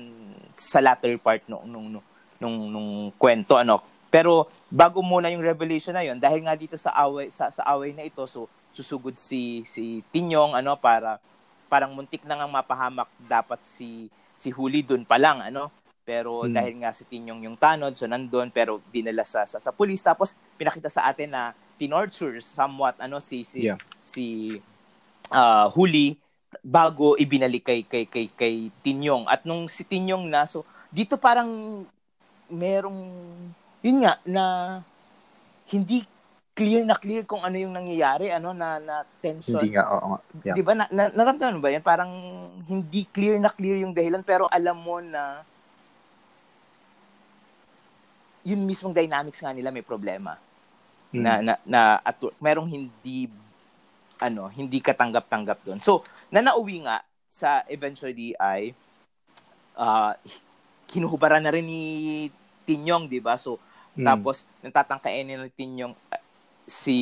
sa latter part nung, nung, nung, nung, nung kwento. Ano? Pero bago muna yung revelation na yon dahil nga dito sa away sa, sa away na ito so susugod si si Tinyong ano para parang muntik na nga mapahamak dapat si si Huli doon pa lang ano pero hmm. dahil nga si Tinyong yung tanod so nandoon pero dinala sa sa, sa pulis tapos pinakita sa atin na tinorture somewhat ano si si yeah. si uh, Huli bago ibinalik kay kay kay kay Tinyong. At nung si Tinyong na so dito parang merong yun nga na hindi clear na clear kung ano yung nangyayari ano na na tension. Hindi nga oo yeah. 'di ba na, na, naramdaman ba yan? Parang hindi clear na clear yung dahilan pero alam mo na yun mismong dynamics nga nila may problema na na, na at merong hindi ano, hindi katanggap-tanggap doon. So, na nauwi nga sa eventually ay uh, kinuhubaran na rin ni Tinyong, 'di ba? So, hmm. tapos natatangkain ni Tinyong uh, si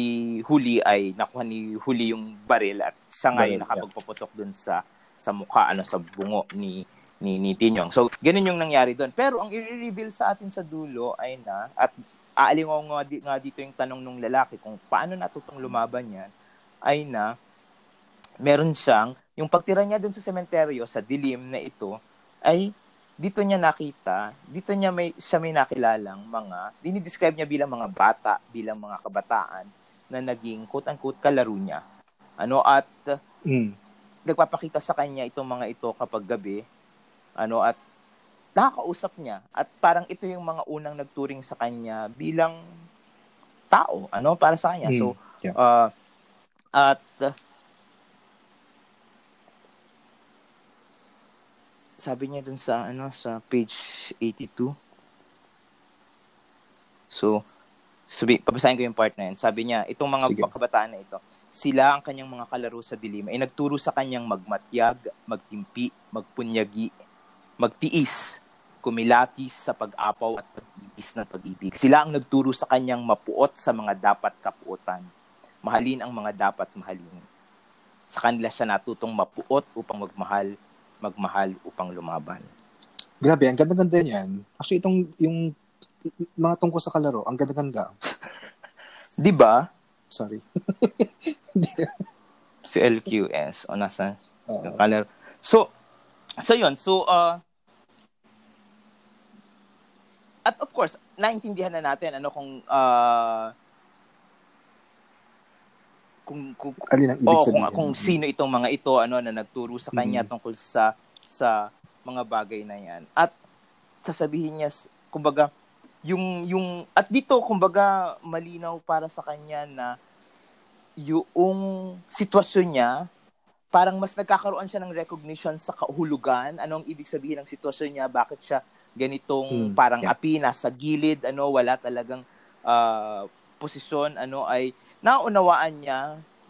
Huli ay nakuha ni Huli yung baril at siya ngayon nakapagpaputok doon sa sa mukha ano sa bungo ni ni, ni Tinyong. So, ganun yung nangyari doon. Pero ang i-reveal sa atin sa dulo ay na at aalingaw nga, di, nga dito yung tanong ng lalaki kung paano natutong lumaban yan, ay na meron siyang, yung pagtira niya dun sa sementeryo, sa dilim na ito, ay dito niya nakita, dito niya may, siya may nakilalang mga, dinidescribe niya bilang mga bata, bilang mga kabataan, na naging quote-unquote kalaro niya. Ano, at mm. nagpapakita sa kanya itong mga ito kapag gabi, ano, at nakakausap niya at parang ito yung mga unang nagturing sa kanya bilang tao ano para sa kanya. Mm, so yeah. uh, at uh, sabi niya dun sa ano sa page 82 So sabi, pabasahin ko yung part na yun. Sabi niya, itong mga Sige. kabataan na ito, sila ang kanyang mga kalaro sa dilim ay nagturo sa kanyang magmatyag, magtimpi, magpunyagi, magtiis, kumilatis sa pag-apaw at pag-ibis ng pag-ibig. Sila ang nagturo sa kanyang mapuot sa mga dapat kapuotan. Mahalin ang mga dapat mahalin. Sa kanila siya natutong mapuot upang magmahal, magmahal upang lumaban. Grabe, ang ganda-ganda niyan. Actually, itong yung mga tungkol sa kalaro, ang ganda-ganda. 'Di ba? Sorry. si LQS o nasa uh, kalaro. So, so yun. So, uh, at of course, naintindihan na natin ano kung uh, kung kung, Alin ang ibig oh, kung, kung sino itong mga ito ano na nagturo sa kanya mm-hmm. tungkol sa sa mga bagay na yan. At sasabihin niya kumbaga yung yung at dito kumbaga malinaw para sa kanya na yung sitwasyon niya parang mas nagkakaroon siya ng recognition sa kahulugan anong ibig sabihin ng sitwasyon niya bakit siya ganitong hmm, parang yeah. api nasa gilid ano wala talagang uh, posisyon ano ay naunawaan niya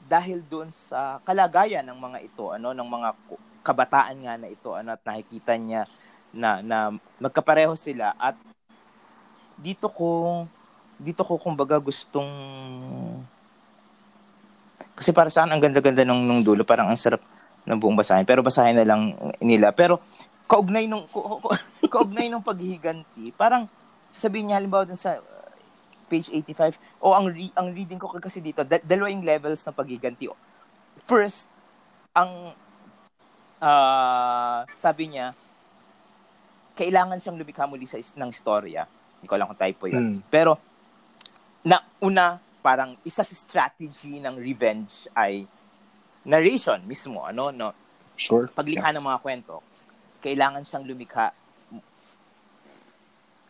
dahil doon sa kalagayan ng mga ito ano ng mga kabataan nga na ito ano at nakikita niya na na magkapareho sila at dito ko dito ko kumbaga gustong kasi para saan ang ganda-ganda nung, nung dulo, parang ang sarap ng buong basahin. Pero basahin na lang nila. Pero kaugnay nung ka, kaugnay nung paghihiganti, parang sasabihin niya halimbawa dun sa uh, page 85, o oh, ang re- ang reading ko kasi dito, da- dalawa yung levels ng paghihiganti. First, ang uh, sabi niya, kailangan siyang lumikha muli sa is- ng istorya hindi ko alam kung typo yun. Hmm. Pero, na una, parang isa sa strategy ng revenge ay narration mismo, ano, no? Sure. Paglikha yeah. ng mga kwento, kailangan siyang lumikha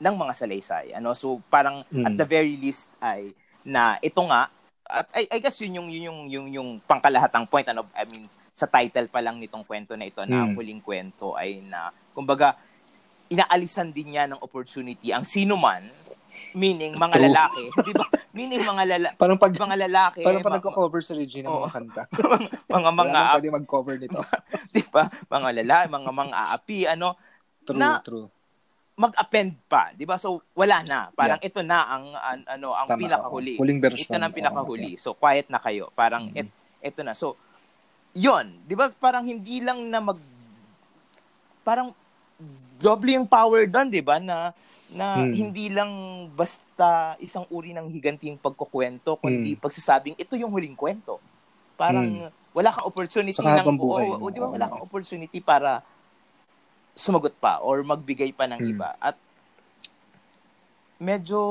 ng mga salaysay. Ano? So, parang hmm. at the very least ay na ito nga, at I, I guess yun yung, yun yung, yung, yung pangkalahatang point. Ano? I mean, sa title pa lang nitong kwento na ito, na ang hmm. huling kwento ay na, kumbaga, inaalisan din niya ng opportunity ang sino man meaning mga True. lalaki, 'di ba? Meaning mga lalaki. Parang pag mga lalaki, parang pag nagko-cover sa Regina oh, mga kanta. mga mga Wala pwede mag-cover nito. 'Di ba? Mga lalaki, mga mga aapi ano true, na true. mag-append pa, 'di ba? So wala na. Parang yeah. ito na ang an, ano ang Tama, pinakahuli. Huling version. Ito na ang pinakahuli. Oh, So quiet na kayo. Parang mm-hmm. et, ito na. So 'yon, 'di ba? Parang hindi lang na mag parang doble yung power doon, 'di ba? Na na hmm. hindi lang basta isang uri ng higanting pagkukwento, kundi hmm. pagsasabing ito yung huling kwento. Parang hmm. wala kang opportunity Saka ng buhay, o, o, di ba wala kang opportunity para sumagot pa or magbigay pa ng hmm. iba. At medyo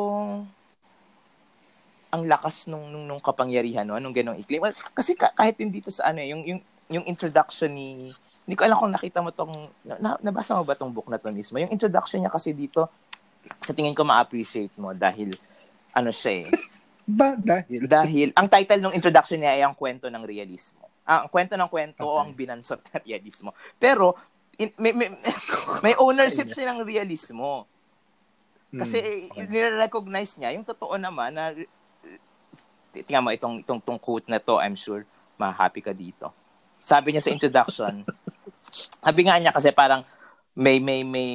ang lakas nung nung, nung kapangyarihan no nung ganong i-claim. Kasi kahit hindi to sa ano eh, yung yung yung introduction ni hindi ko alam kung nakita mo tong, na, nabasa mo ba tong book na to mismo? Yung introduction niya kasi dito, sa tingin ko ma-appreciate mo dahil, ano siya eh. ba dahil? Dahil, ang title ng introduction niya ay ang kwento ng realismo. Ah, ang kwento ng kwento okay. o ang binansot na realismo. Pero, in, may, may, may ownership yes. siya ng realismo. Kasi hmm, okay. nire-recognize niya, yung totoo naman na tingnan mo itong itong tong quote na to, I'm sure ma-happy ka dito sabi niya sa introduction, sabi nga niya kasi parang may may may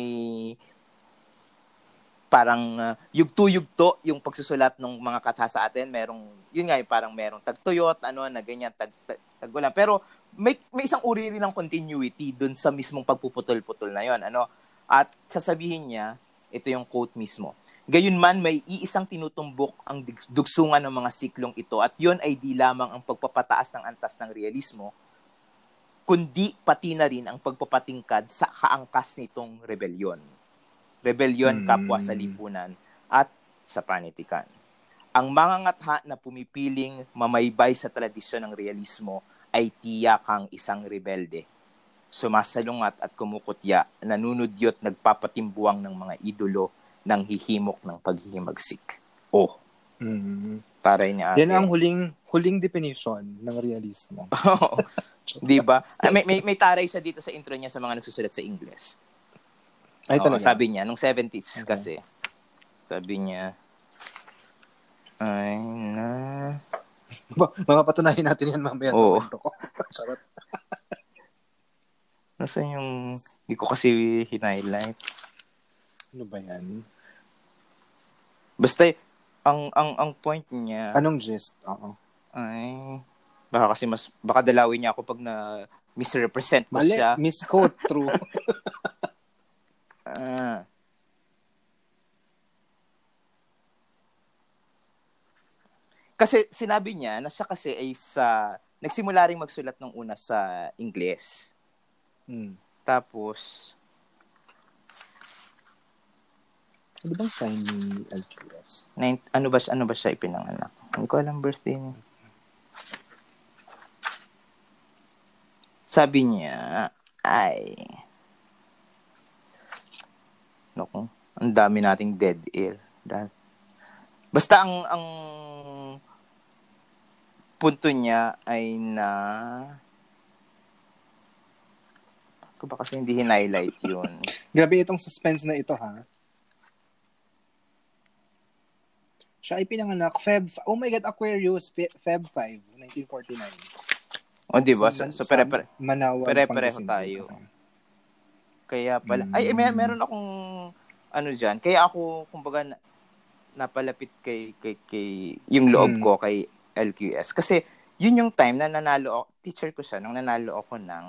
parang uh, yugto-yugto yung pagsusulat ng mga kata sa atin. Merong, yun nga, parang merong tagtuyot, ano, na ganyan, tag, tag, taggulan. Pero may, may isang uri rin ng continuity dun sa mismong pagpuputol-putol na yon ano. At sasabihin niya, ito yung quote mismo. Gayunman may iisang tinutumbok ang dugsungan ng mga siklong ito at yon ay di lamang ang pagpapataas ng antas ng realismo, kundi pati na rin ang pagpapatingkad sa kaangkas nitong rebelyon. Rebelyon, hmm. kapwa sa lipunan, at sa panitikan. Ang mga ngatha na pumipiling mamaybay sa tradisyon ng realismo ay tiyakang isang rebelde. Sumasalungat at kumukutya, nanunudyot nagpapatimbuang ng mga idolo ng hihimok ng paghihimagsik. Oh, mm-hmm. taray niya. Yan ang huling huling definition ng realismo. 'Di ba? Ah, may, may may taray sa dito sa intro niya sa mga nagsusulat sa English. Ay, talaga? sabi niya, nung 70s okay. kasi, sabi niya, Ay, na. Mapapatunayan natin yan mamaya Oo. sa kwento ko. Charot. Nasaan yung... Hindi ko kasi hinighlight. Ano ba yan? Basta, ang ang ang point niya... Anong gist? Oo. Ay, baka kasi mas... Baka dalawin niya ako pag na misrepresent mo Mali, siya. misquote, true. Ah. Kasi sinabi niya na siya kasi ay sa nagsimula ring magsulat ng una sa Ingles. Hmm. Tapos ano bang sign ni LQS? Nine, ano ba ano ba siya ipinanganak? Hindi ko alam birthday niya. Sabi niya ay Naku, ang dami nating dead air. Basta ang ang punto niya ay na ko ba kasi hindi hinighlight yun. Grabe itong suspense na ito, ha? Siya ay pinanganak Feb, oh my God, Aquarius, Feb 5, 1949. O, oh, di ba? So, so pere, pere, Manawa, pere-pareho tayo. Kaya pala, mm. ay, may, meron akong, ano dyan, kaya ako, kumbaga, napalapit kay, kay, kay, yung loob mm. ko kay LQS. Kasi, yun yung time na nanalo ako, teacher ko siya, nung nanalo ako ng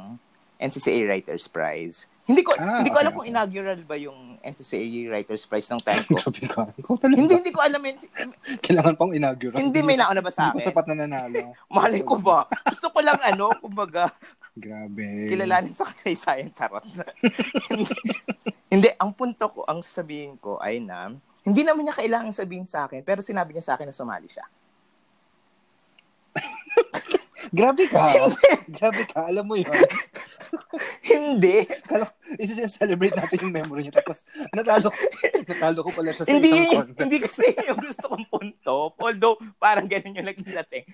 NCCA Writers Prize. Hindi ko ah, hindi ko alam okay. kung inaugural ba yung NCCA Writers Prize ng time ko. hindi hindi ko alam yun. Kailangan pang inaugural. Hindi may nauna ba sa akin? Hindi ko sapat na nanalo. Malay ko ba? Gusto ko lang ano, kumbaga Grabe. Kilalanin sa kasaysayan, charot. hindi, ang punto ko, ang sabihin ko ay na, hindi naman niya kailangan sabihin sa akin, pero sinabi niya sa akin na sumali siya. Grabe ka. Grabe ka. Alam mo yun. Hindi. Kala, isa-celebrate natin yung memory niya. Tapos, natalo, natalo ko pala siya sa hindi, isang contest. Hindi kasi yung gusto kong punto. Although, parang ganun yung naging dating.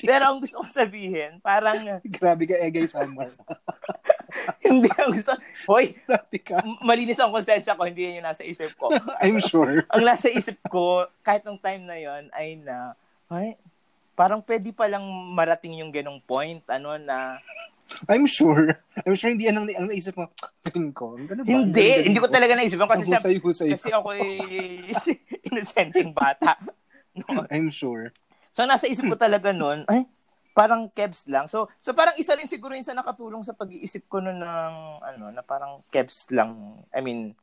Pero ang gusto kong sabihin, parang... Grabe ka, Egay Summer. hindi ang gusto. Hoy, ka. malinis ang konsensya ko. Hindi yan yung nasa isip ko. I'm sure. ang nasa isip ko, kahit nung time na yon ay na, ay, parang pwede pa lang marating yung ganong point, ano, na... I'm sure. I'm sure hindi yan ang, ang naisip mo. Tingin ko. Ano ba? Hindi. Hindi ko talaga naisip kasi siya, husay, husay. kasi ako ay innocenting bata. No? I'm sure. So, nasa isip ko talaga noon, ay, parang kebs lang. So, so parang isa rin siguro yung sa nakatulong sa pag-iisip ko noon ng, ano, na parang kebs lang. I mean,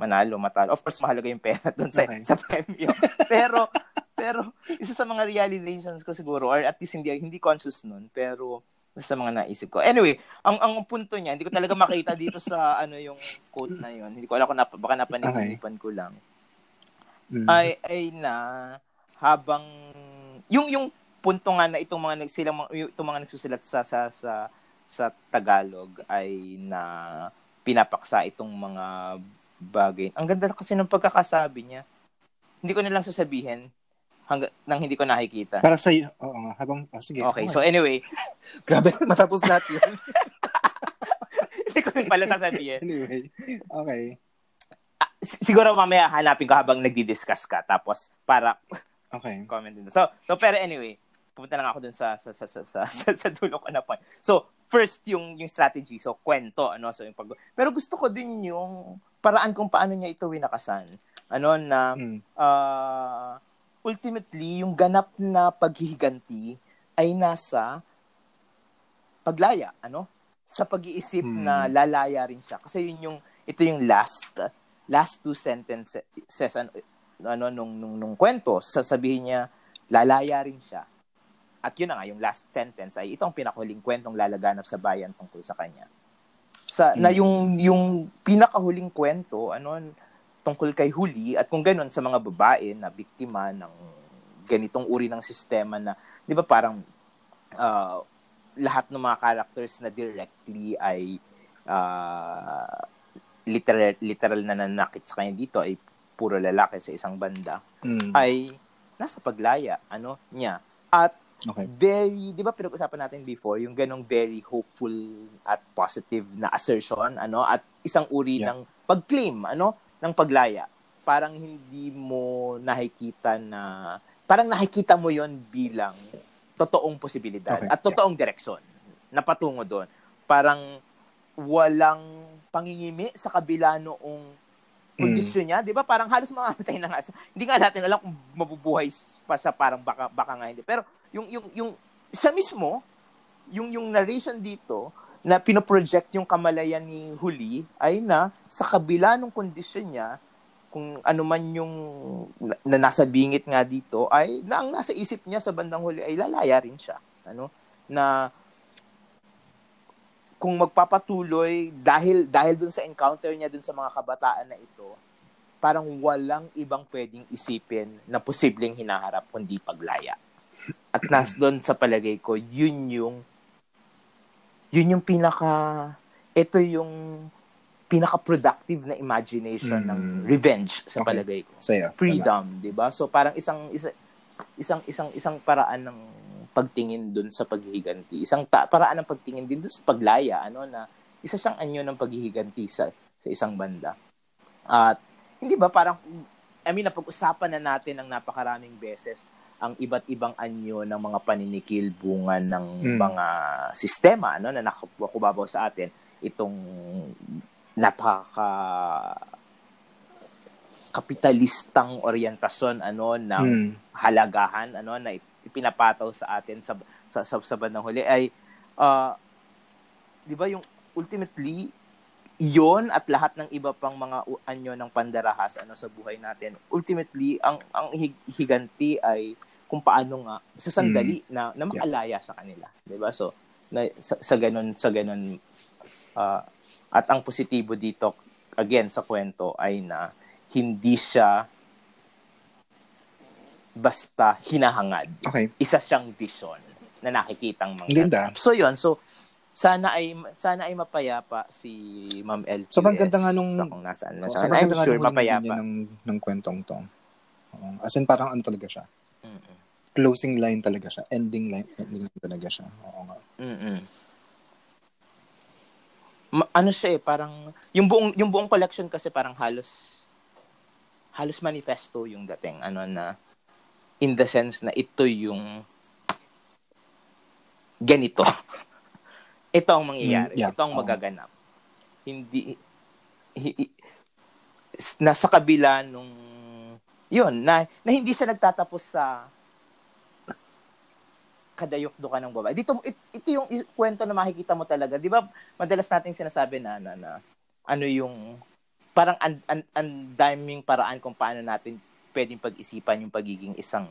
manalo, matalo. Of course, mahalaga yung pera doon sa, okay. sa premyo. Pero, pero isa sa mga realizations ko siguro or at least hindi hindi conscious noon pero sa mga naisip ko. Anyway, ang ang punto niya, hindi ko talaga makita dito sa ano yung quote na yon. Hindi ko alam kung nap, baka napaninipan okay. ko lang. Mm. Ay ay na habang yung yung punto nga na itong mga silang itong mga nagsusulat sa sa sa sa Tagalog ay na pinapaksa itong mga bagay. Ang ganda kasi ng pagkakasabi niya. Hindi ko na lang sasabihin hanggang nang hindi ko nakikita. Para sa iyo. Oo nga. Habang, oh, sige. Okay, so anyway. Grabe, matapos lahat yun. hindi ko rin pala sasabihin. anyway, okay. Ah, siguro mamaya hanapin ko habang nagdi-discuss ka. Tapos, para okay. comment din. So, so pero anyway, pupunta lang ako dun sa sa sa sa sa, sa, sa dulo ko na point. So, first yung yung strategy, so kwento, ano, so yung pag Pero gusto ko din yung paraan kung paano niya ito winakasan. Ano na hmm. uh, ultimately, yung ganap na paghihiganti ay nasa paglaya, ano? Sa pag-iisip hmm. na lalaya rin siya. Kasi yun yung, ito yung last, last two sentences, ano, ano nung, nung, nung kwento, sasabihin niya, lalaya rin siya. At yun na nga, yung last sentence ay itong pinakuling kwentong lalaganap sa bayan tungkol sa kanya. Sa, hmm. Na yung, yung pinakahuling kwento, ano, tungkol kay Huli at kung ganun sa mga babae na biktima ng ganitong uri ng sistema na 'di ba parang uh, lahat ng mga characters na directly ay uh, literal literal na nanakit sa kanya dito ay puro lalaki sa isang banda mm. ay nasa paglaya ano niya at okay. very 'di ba pinag-usapan natin before yung ganong very hopeful at positive na assertion ano at isang uri yeah. ng pag-claim ano ng paglaya. Parang hindi mo nakikita na parang nakikita mo yon bilang totoong posibilidad okay. at totoong yeah. direksyon na patungo doon. Parang walang pangingimi sa kabila noong kondisyon mm. niya, 'di ba? Parang halos mamamatay na nga. Hindi nga natin alam kung mabubuhay pa sa parang baka baka nga hindi. Pero yung yung yung sa mismo yung yung narration dito na pinoproject yung kamalayan ni Huli ay na sa kabila ng kondisyon niya kung ano man yung na, nasa bingit nga dito ay na ang nasa isip niya sa bandang huli ay lalaya rin siya ano? Na kung magpapatuloy dahil dahil dun sa encounter niya dun sa mga kabataan na ito parang walang ibang pwedeng isipin na posibleng hinaharap kundi paglaya. At nas doon sa palagay ko yun yung yun yung pinaka ito yung pinaka-productive na imagination mm. ng revenge sa okay. palagay ko. Saya, Freedom, 'di ba? So parang isang isa, isang isang isang paraan ng pagtingin dun sa paghihiganti. Isang ta- paraan ng pagtingin din dun sa paglaya, ano na isa siyang anyo ng paghihiganti sa sa isang banda. At hindi ba parang I mean napag-usapan na natin ng napakaraming beses ang iba't ibang anyo ng mga paninikil bunga ng mm. mga sistema ano na nakubabaw sa atin itong napaka kapitalistang oryentasyon ano ng hmm. halagahan ano na ipinapataw sa atin sa sa, sa, sa bandang huli ay uh, 'di ba yung ultimately yon at lahat ng iba pang mga anyo ng pandarahas ano sa buhay natin ultimately ang ang higanti ay kung paano nga sa sandali hmm. na na makalaya yeah. sa kanila 'di ba so na, sa, sa ganun sa ganun uh, at ang positibo dito, again, sa kwento ay na hindi siya basta hinahangad. Okay. Isa siyang vision na nakikitang mga. Ganda. So yun, so sana ay sana ay mapayapa si Ma'am L. So ganda nga nung sa kung nasaan na siya. I'm sure mapayapa ng ng kwentong to. Um, as in parang ano talaga siya. Mm-mm. Closing line talaga siya, ending line, ending line talaga siya. Oo nga. Mm ano siya eh, parang yung buong yung buong collection kasi parang halos halos manifesto yung dating ano na in the sense na ito yung ganito. ito ang mangyayari. Mm, yeah. Ito ang magaganap. Hindi hi, nasa kabila nung yun na, na hindi siya nagtatapos sa kadayok-do ka ng babae. Dito, it, ito yung kwento na makikita mo talaga. Di ba, madalas nating sinasabi na, na, na ano yung, parang ang an, an daming paraan kung paano natin pwedeng pag-isipan yung pagiging isang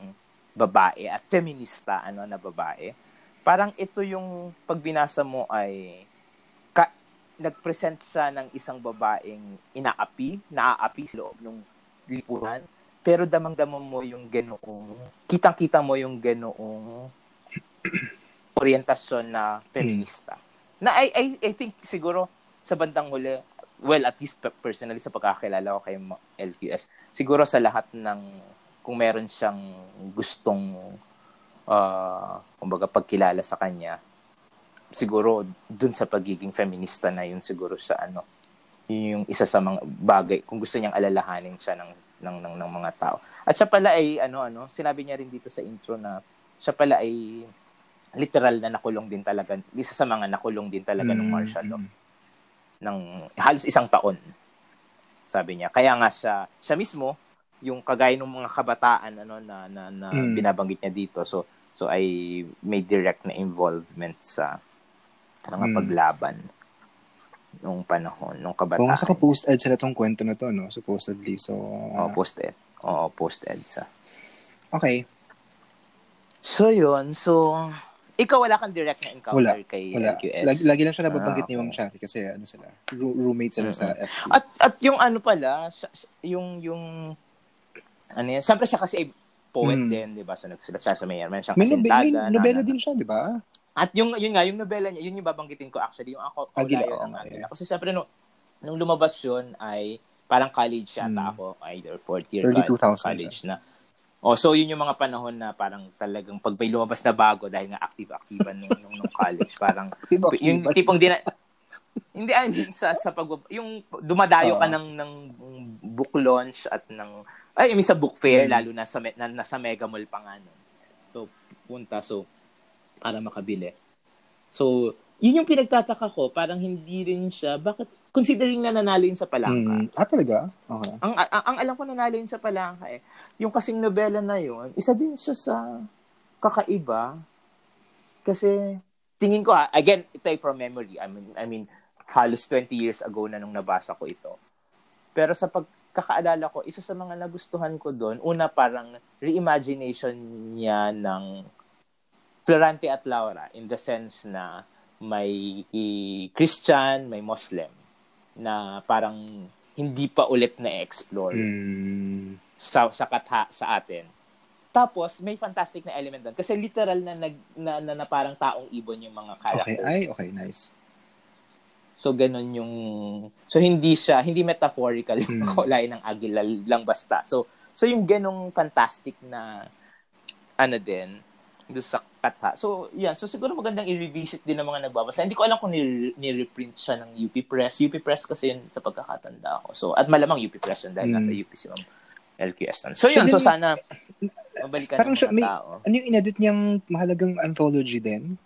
babae at feminista ano na babae. Parang ito yung pagbinasa mo ay ka, nag-present siya ng isang babaeng inaapi, naaapi sa loob ng lipunan, pero damang-damang mo yung ganoong, kitang-kita mo yung ganoong orientasyon na feminista. Hmm. Na I, I, I think siguro sa bandang huli, well, at least personally sa pagkakilala ko kay LQS, siguro sa lahat ng, kung meron siyang gustong, uh, kumbaga, pagkilala sa kanya, siguro dun sa pagiging feminista na yun siguro sa ano, yung isa sa mga bagay, kung gusto niyang alalahanin siya ng, ng, ng, ng mga tao. At siya pala ay, ano, ano, sinabi niya rin dito sa intro na siya pala ay literal na nakulong din talaga, isa sa mga nakulong din talaga mm-hmm. ng martial law. Ng halos isang taon. Sabi niya. Kaya nga siya, siya mismo, yung kagaya ng mga kabataan ano na na, na mm. binabanggit niya dito. So so ay may direct na involvement sa mga mm. paglaban nung panahon, nung kabataan. Kung sa post-ed sila tong kwento na to, no? Supposedly. So, uh... oh, post-ed. Oo, post-ed sa. Okay. So, yun. So, ikaw wala kang direct na encounter wala, kay wala. QS? Lagi, lagi lang siya nababanggit ah, okay. ni Ma'am Shari kasi ano sila, roommate sila mm-hmm. sa FC. At at yung ano pala, yung yung ano yan, siyempre siya kasi poet mm. din, di ba? So nagsulat siya sa Mayor. Meron siyang may, nobe- may nobela na, din siya, di ba? At yung yun nga, yung nobela niya, yun yung babanggitin ko actually, yung ako Agila, oh, Agila. Kasi siyempre no, nung lumabas yun ay parang college yata mm. ako, either fourth year Early 2000s, college na. Oh, so yun yung mga panahon na parang talagang pag may lumabas na bago dahil nga active-activean nung, nung, nung college, parang yung tipong din hindi I mean sa sa pag yung dumadayo ka ng ng book launch at ng Ay, I mean, sa book fair, mm. lalo na sa, na, nasa Mega Mall pa nga nun. So, punta. So, para makabili. So, yun yung pinagtataka ko. Parang hindi rin siya, bakit, considering na nanalo yun sa Palangka. Mm. Ah, talaga? Okay. Ang, ang, ang alam ko nanalo yun sa Palangka eh. Yung kasing nobela na yun, isa din siya sa kakaiba. Kasi, tingin ko ha, again, ito ay from memory. I mean, I mean, halos 20 years ago na nung nabasa ko ito. Pero sa pagkakaalala ko, isa sa mga nagustuhan ko doon, una parang reimagination niya ng Florante at Laura in the sense na may Christian, may Muslim na parang hindi pa ulit na-explore mm. sa sa katha sa atin tapos, may fantastic na element doon. Kasi literal na, nag, na, na, na parang taong ibon yung mga characters. Okay, ay, okay, nice. So, ganun yung... So, hindi siya, hindi metaphorical yung hmm. kulay ng agila lang basta. So, so yung ganong fantastic na ano din, doon sa katha. So, yan. So, siguro magandang i-revisit din ng mga nagbabasa. Hindi ko alam kung ni-reprint siya ng UP Press. UP Press kasi yun sa pagkakatanda ko. So, at malamang UP Press yun dahil hmm. nasa UP si Ma'am LQS. So, yun. So, so sana mabalikan parang siya, may, tao. Ano yung inedit niyang mahalagang anthology din?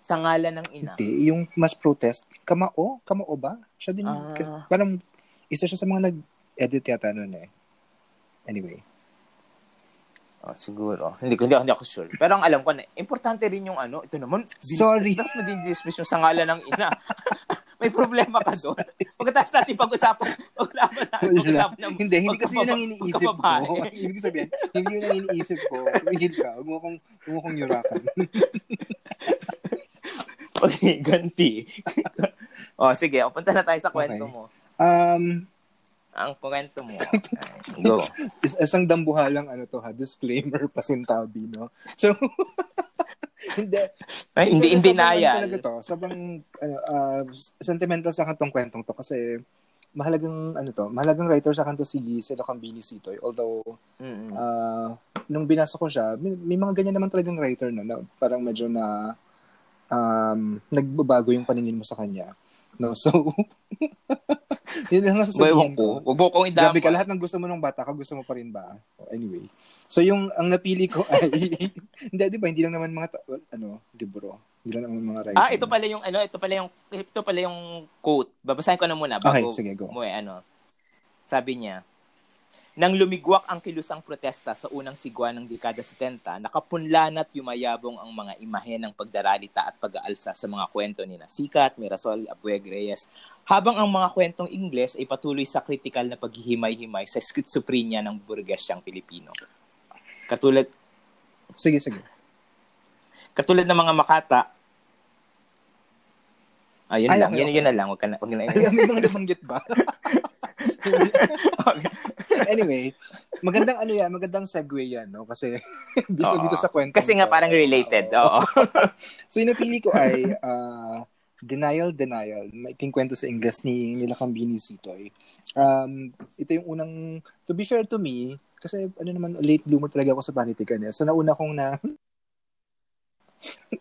Sa ngalan ng ina. Hindi, yung mas protest. Kamao? Kamao ba? Siya din. Ah. Kasi, parang isa siya sa mga nag-edit yata noon eh. Anyway. Oh, siguro. Hindi ko hindi, hindi ako sure. Pero ang alam ko na importante rin yung ano, ito naman. Sorry. Dapat mo din dismiss yung sa ngalan ng ina. may problema ka doon. Pagkatapos natin pag-usapan, pag-usapan natin, pag-usapan ng Hindi, hindi kasi yun ang iniisip ko. Ibig sabihin, hindi yun ang iniisip ko. Tumigil ka. Huwag mo akong, huwag mo akong yurakan. okay, ganti. oh, sige, punta na tayo sa kwento okay. mo. Um, ang kwento mo. Go. Is, isang dambuhalang ano to ha, disclaimer pasintabi, no? So, hindi. Ay, hindi in denial. Talaga to. Sobrang ano, uh, sentimental sa kantong kwentong to kasi mahalagang ano to, mahalagang writer sa kanto si Silo Cambini Sitoy. Although mm-hmm. uh, nung binasa ko siya, may, may mga ganyan naman talagang writer no, na parang medyo na um, nagbabago yung paningin mo sa kanya. No, so yun lang sasabihin ko. Huwag mo kong idama. Gabi ka, lahat ng gusto mo ng bata ka, gusto mo pa rin ba? Anyway. So yung ang napili ko ay hindi 'di ba hindi lang naman mga ta- ano, libro. Hindi lang naman mga writing. Ah, ito pala yung ano, ito pala yung ito pala yung quote. Babasahin ko na muna bago okay, sige, go. mo eh, ano. Sabi niya, nang lumigwak ang kilusang protesta sa unang sigwa ng dekada 70, nakapunlan at yumayabong ang mga imahe ng pagdaralita at pag-aalsa sa mga kwento ni Sikat, Mirasol, Abueg Reyes, habang ang mga kwentong Ingles ay patuloy sa kritikal na paghihimay-himay sa schizophrenia ng burgesyang Pilipino. Katulad Sige, sige. Katulad ng mga makata, Ayun Ay, lang. Okay, yun, okay. yun na lang. Huwag ka na. Huwag na. Ay, may mga nabanggit ba? okay. Anyway, magandang ano yan, magandang segue yan, no? Kasi dito, dito sa kwento. Kasi nga parang related. Oo. so, yung napili ko ay uh, Denial, Denial. Maiking kwento sa Ingles ni Nila Cambini Sitoy. Um, ito yung unang, to be fair to me, kasi ano naman, late bloomer talaga ako sa panitikan. Eh. So, nauna kong na,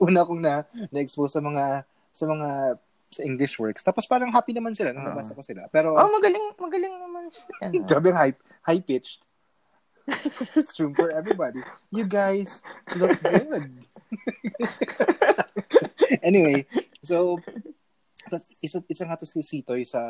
una kong na, na-expose sa mga, sa mga sa English works. Tapos parang happy naman sila nung nabasa ko sila. Pero Oh, magaling magaling naman siya. Grabe ang high high pitched. Room for everybody. You guys look good. anyway, so tas isa isa nga to si Sitoy sa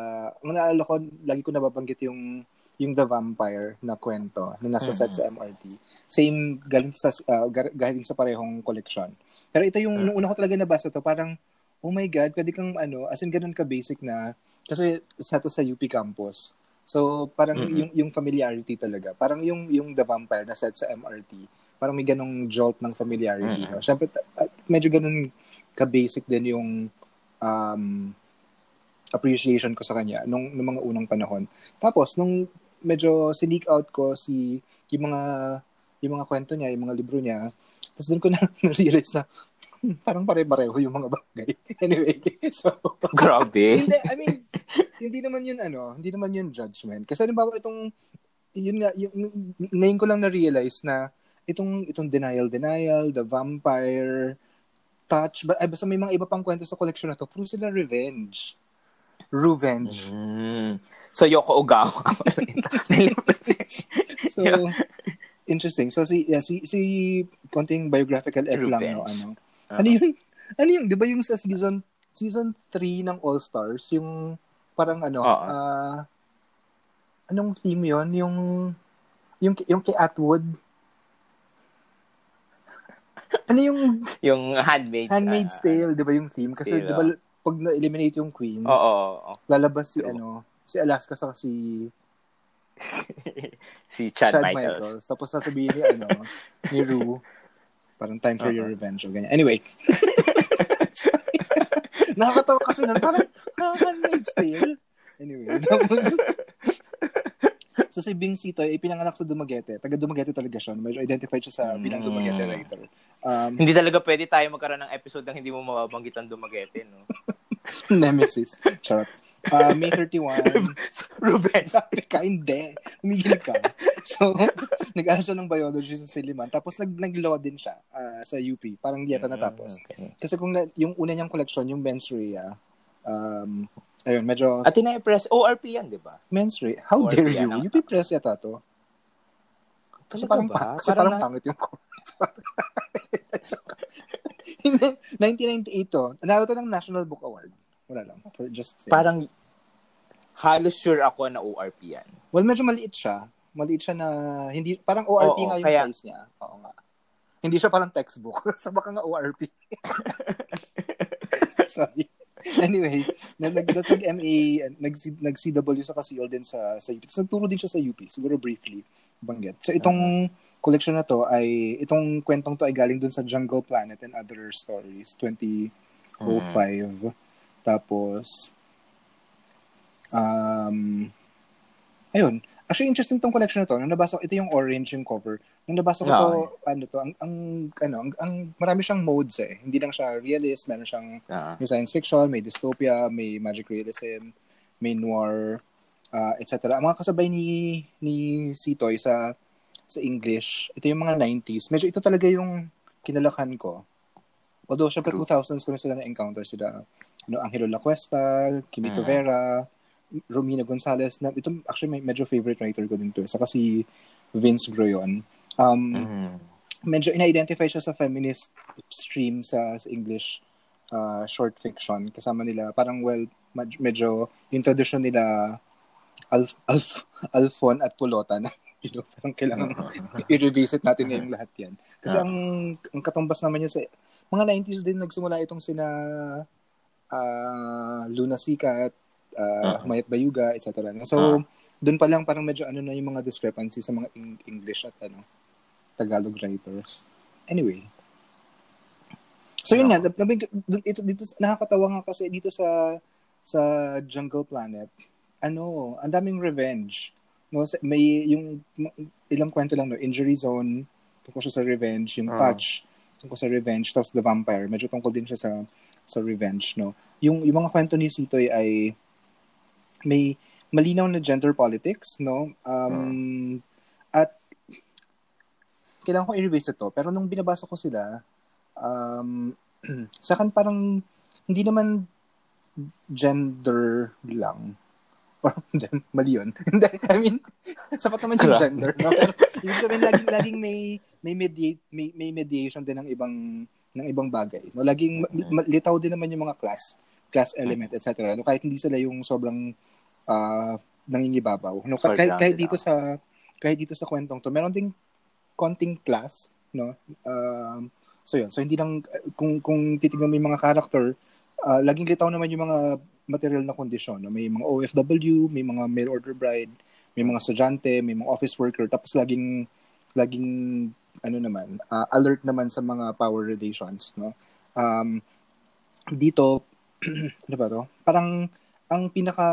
ang naalala ko lagi ko nababanggit yung yung The Vampire na kwento na nasa set sa MRT. Same galing sa uh, galing sa parehong collection. Pero ito yung mm. nung una ko talaga nabasa to, parang oh my God, pwede kang ano, as in ganun ka basic na, kasi sa to sa UP campus. So, parang mm-hmm. yung, yung familiarity talaga. Parang yung, yung The Vampire na set sa MRT, parang may ganung jolt ng familiarity. Mm-hmm. No? Siyempre, medyo ganun ka-basic din yung um, appreciation ko sa kanya nung, nung mga unang panahon. Tapos, nung medyo sineak out ko si yung mga yung mga kwento niya, yung mga libro niya, tapos doon ko na na-realize na, parang pare-pareho yung mga bagay. anyway, so... Grabe. hindi, I mean, hindi naman yun, ano, hindi naman yun judgment. Kasi halimbawa itong, yun nga, yung, ngayon ko lang na-realize na itong, itong Denial, Denial, The Vampire, Touch, ba, ay, basta may mga iba pang kwento sa collection na to, puro sila revenge. Revenge. Mm. So, Yoko Ogawa. so, interesting. So, si, yeah, si, si, konting biographical ek lang, no, ano. Uh-huh. Ano yung, ano yung, di ba yung sa season, season 3 ng All Stars, yung, parang ano, uh-huh. uh, anong theme yon Yung, yung, yung kay Atwood, ano yung... yung Handmaid's... Handmaid's uh, Tale, di ba yung theme? Kasi di ba pag na-eliminate yung queens, oh, oh, oh. lalabas si True. ano, si Alaska sa si si Chad, Chad Michaels. Michaels. Tapos sasabihin ni ano, ni Rue, parang time for uh-huh. your revenge o ganyan. Anyway. Nakakatawa kasi nun, parang, nakaka-handmaid's tale. Anyway, tapos, So si Bing Sito ay pinanganak sa Dumaguete. Taga Dumaguete talaga siya. Medyo identified siya sa bilang mm. Dumaguete writer. Um, hindi talaga pwede tayo magkaroon ng episode na hindi mo mababanggit ang Dumaguete, no? Nemesis. Charot. Uh, May 31. Ruben. ka, hindi. Humigil ka. So, nag-aral siya ng biology sa Siliman. Tapos nag- nag-law din siya uh, sa UP. Parang di yata mm, natapos. Okay. Kasi kung na, yung una niyang collection, yung Mens Rea, um, Ayun, medyo... Ateneo Press, ORP yan, di ba? Men's Ray. How ORP dare you? Yan, UP Press yata to. Kasi parang, ba? kasi parang, parang na... pangit yung 1998 to. Nanalo to ng National Book Award. Wala lang. For just saying. Parang halos sure ako na ORP yan. Well, medyo maliit siya. Maliit siya na hindi parang ORP Oo, nga yung kaya... size niya. Oo nga. Hindi siya parang textbook. sa baka nga ORP. Sorry. anyway, na, nag, nag-MA, nag, nag-CW sa Kasil din sa, sa UP. Tapos nagturo din siya sa UP, siguro briefly banggit. So itong collection na to ay, itong kwentong to ay galing dun sa Jungle Planet and Other Stories, 2005. Mm. Tapos, um, ayun, Actually, interesting tong collection na to. Nung nabasa ko, ito yung orange yung cover. Nung nabasa ko to, oh. ano to, ang, ang, ano, ang, ang, marami siyang modes eh. Hindi lang siya realist, meron siyang uh-huh. may science fiction, may dystopia, may magic realism, may noir, uh, etc. Ang mga kasabay ni, ni Sitoy sa, sa English, ito yung mga 90s. Medyo ito talaga yung kinalakan ko. Although, syempre, 2000s ko na sila na-encounter sila. Ano, Angelo La Cuesta, Kimito uh-huh. Vera, Romina Gonzalez na ito actually may medyo favorite writer ko din to saka si Vince Groyon um mm-hmm. medyo ina-identify siya sa feminist stream sa, sa English uh, short fiction kasama nila parang well medyo yung tradition nila Alf, Alf, Alfon at Pulota na you know, parang kailangan mm-hmm. i-revisit natin ngayong lahat yan. Kasi ang, ang katumbas naman niya sa mga 90s din nagsimula itong sina uh, Luna Sikat, uh, uh-huh. Mayat Bayuga, etc. So, uh-huh. doon pa lang parang medyo ano na yung mga discrepancy sa mga English at ano, Tagalog writers. Anyway. So yun uh-huh. nga, ito dito nakakatawa nga kasi dito sa sa Jungle Planet. Ano, ang daming revenge. No, may yung ilang kwento lang no, Injury Zone, tungkol siya sa revenge, yung uh-huh. Touch, tungkol sa revenge, tapos The Vampire, medyo tungkol din siya sa sa revenge, no. Yung yung mga kwento ni Sitoy ay may malinaw na gender politics, no? Um, hmm. At kailangan ko i-revise ito. Pero nung binabasa ko sila, um, sa akin parang hindi naman gender lang. Or, mali yun. I mean, sapat naman yung gender. No? Pero, ibig sabihin, laging, laging may, may, mediate, may, may mediation din ng ibang ng ibang bagay. No? Laging mm-hmm. litaw din naman yung mga class class element, etc. No, kahit hindi sila yung sobrang uh, nangingibabaw. No, kahit, kahit dito sa kahit dito sa kwentong to, meron ding konting class, no? Uh, so yun. So hindi lang kung kung titingnan mo yung mga character, uh, laging litaw naman yung mga material na kondisyon. No? May mga OFW, may mga mail order bride, may mga estudyante, may mga office worker, tapos laging laging ano naman, uh, alert naman sa mga power relations, no? Um, dito ano ba to? Parang ang pinaka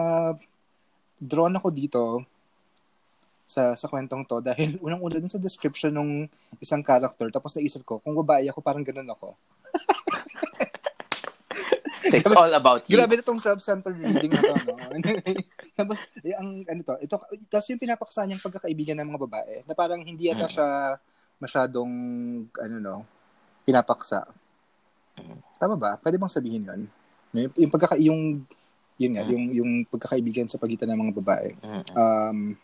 drawn ako dito sa sa kwentong to dahil unang-una din sa description ng isang character tapos naisip ko kung babae ako parang ganoon ako. so it's all about you. Grabe na tong self-centered reading na to. No? tapos eh, ang ano to, ito tapos yung pinapaksa niyang pagkakaibigan ng mga babae na parang hindi ata mm. siya masyadong ano no, pinapaksa. Mm. Tama ba? Pwede bang sabihin 'yon? Yung pagkaka yung yun nga, mm. yung yung pagkakaibigan sa pagitan ng mga babae. Um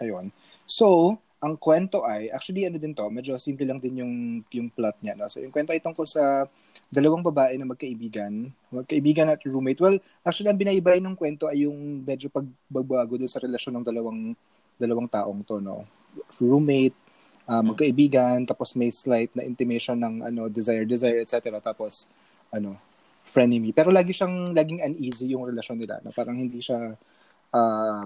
Ayun. So, ang kwento ay, actually ano din to, medyo simple lang din yung, yung plot niya. No? So, yung kwento ay tungkol sa dalawang babae na magkaibigan. Magkaibigan at roommate. Well, actually, ang binaybay ng kwento ay yung medyo pagbabago doon sa relasyon ng dalawang dalawang taong to, no? Roommate, uh, magkaibigan, tapos may slight na intimation ng ano, desire, desire, etc. Tapos, ano, frenemy. Pero lagi siyang, laging uneasy yung relasyon nila. No? Parang hindi siya, uh,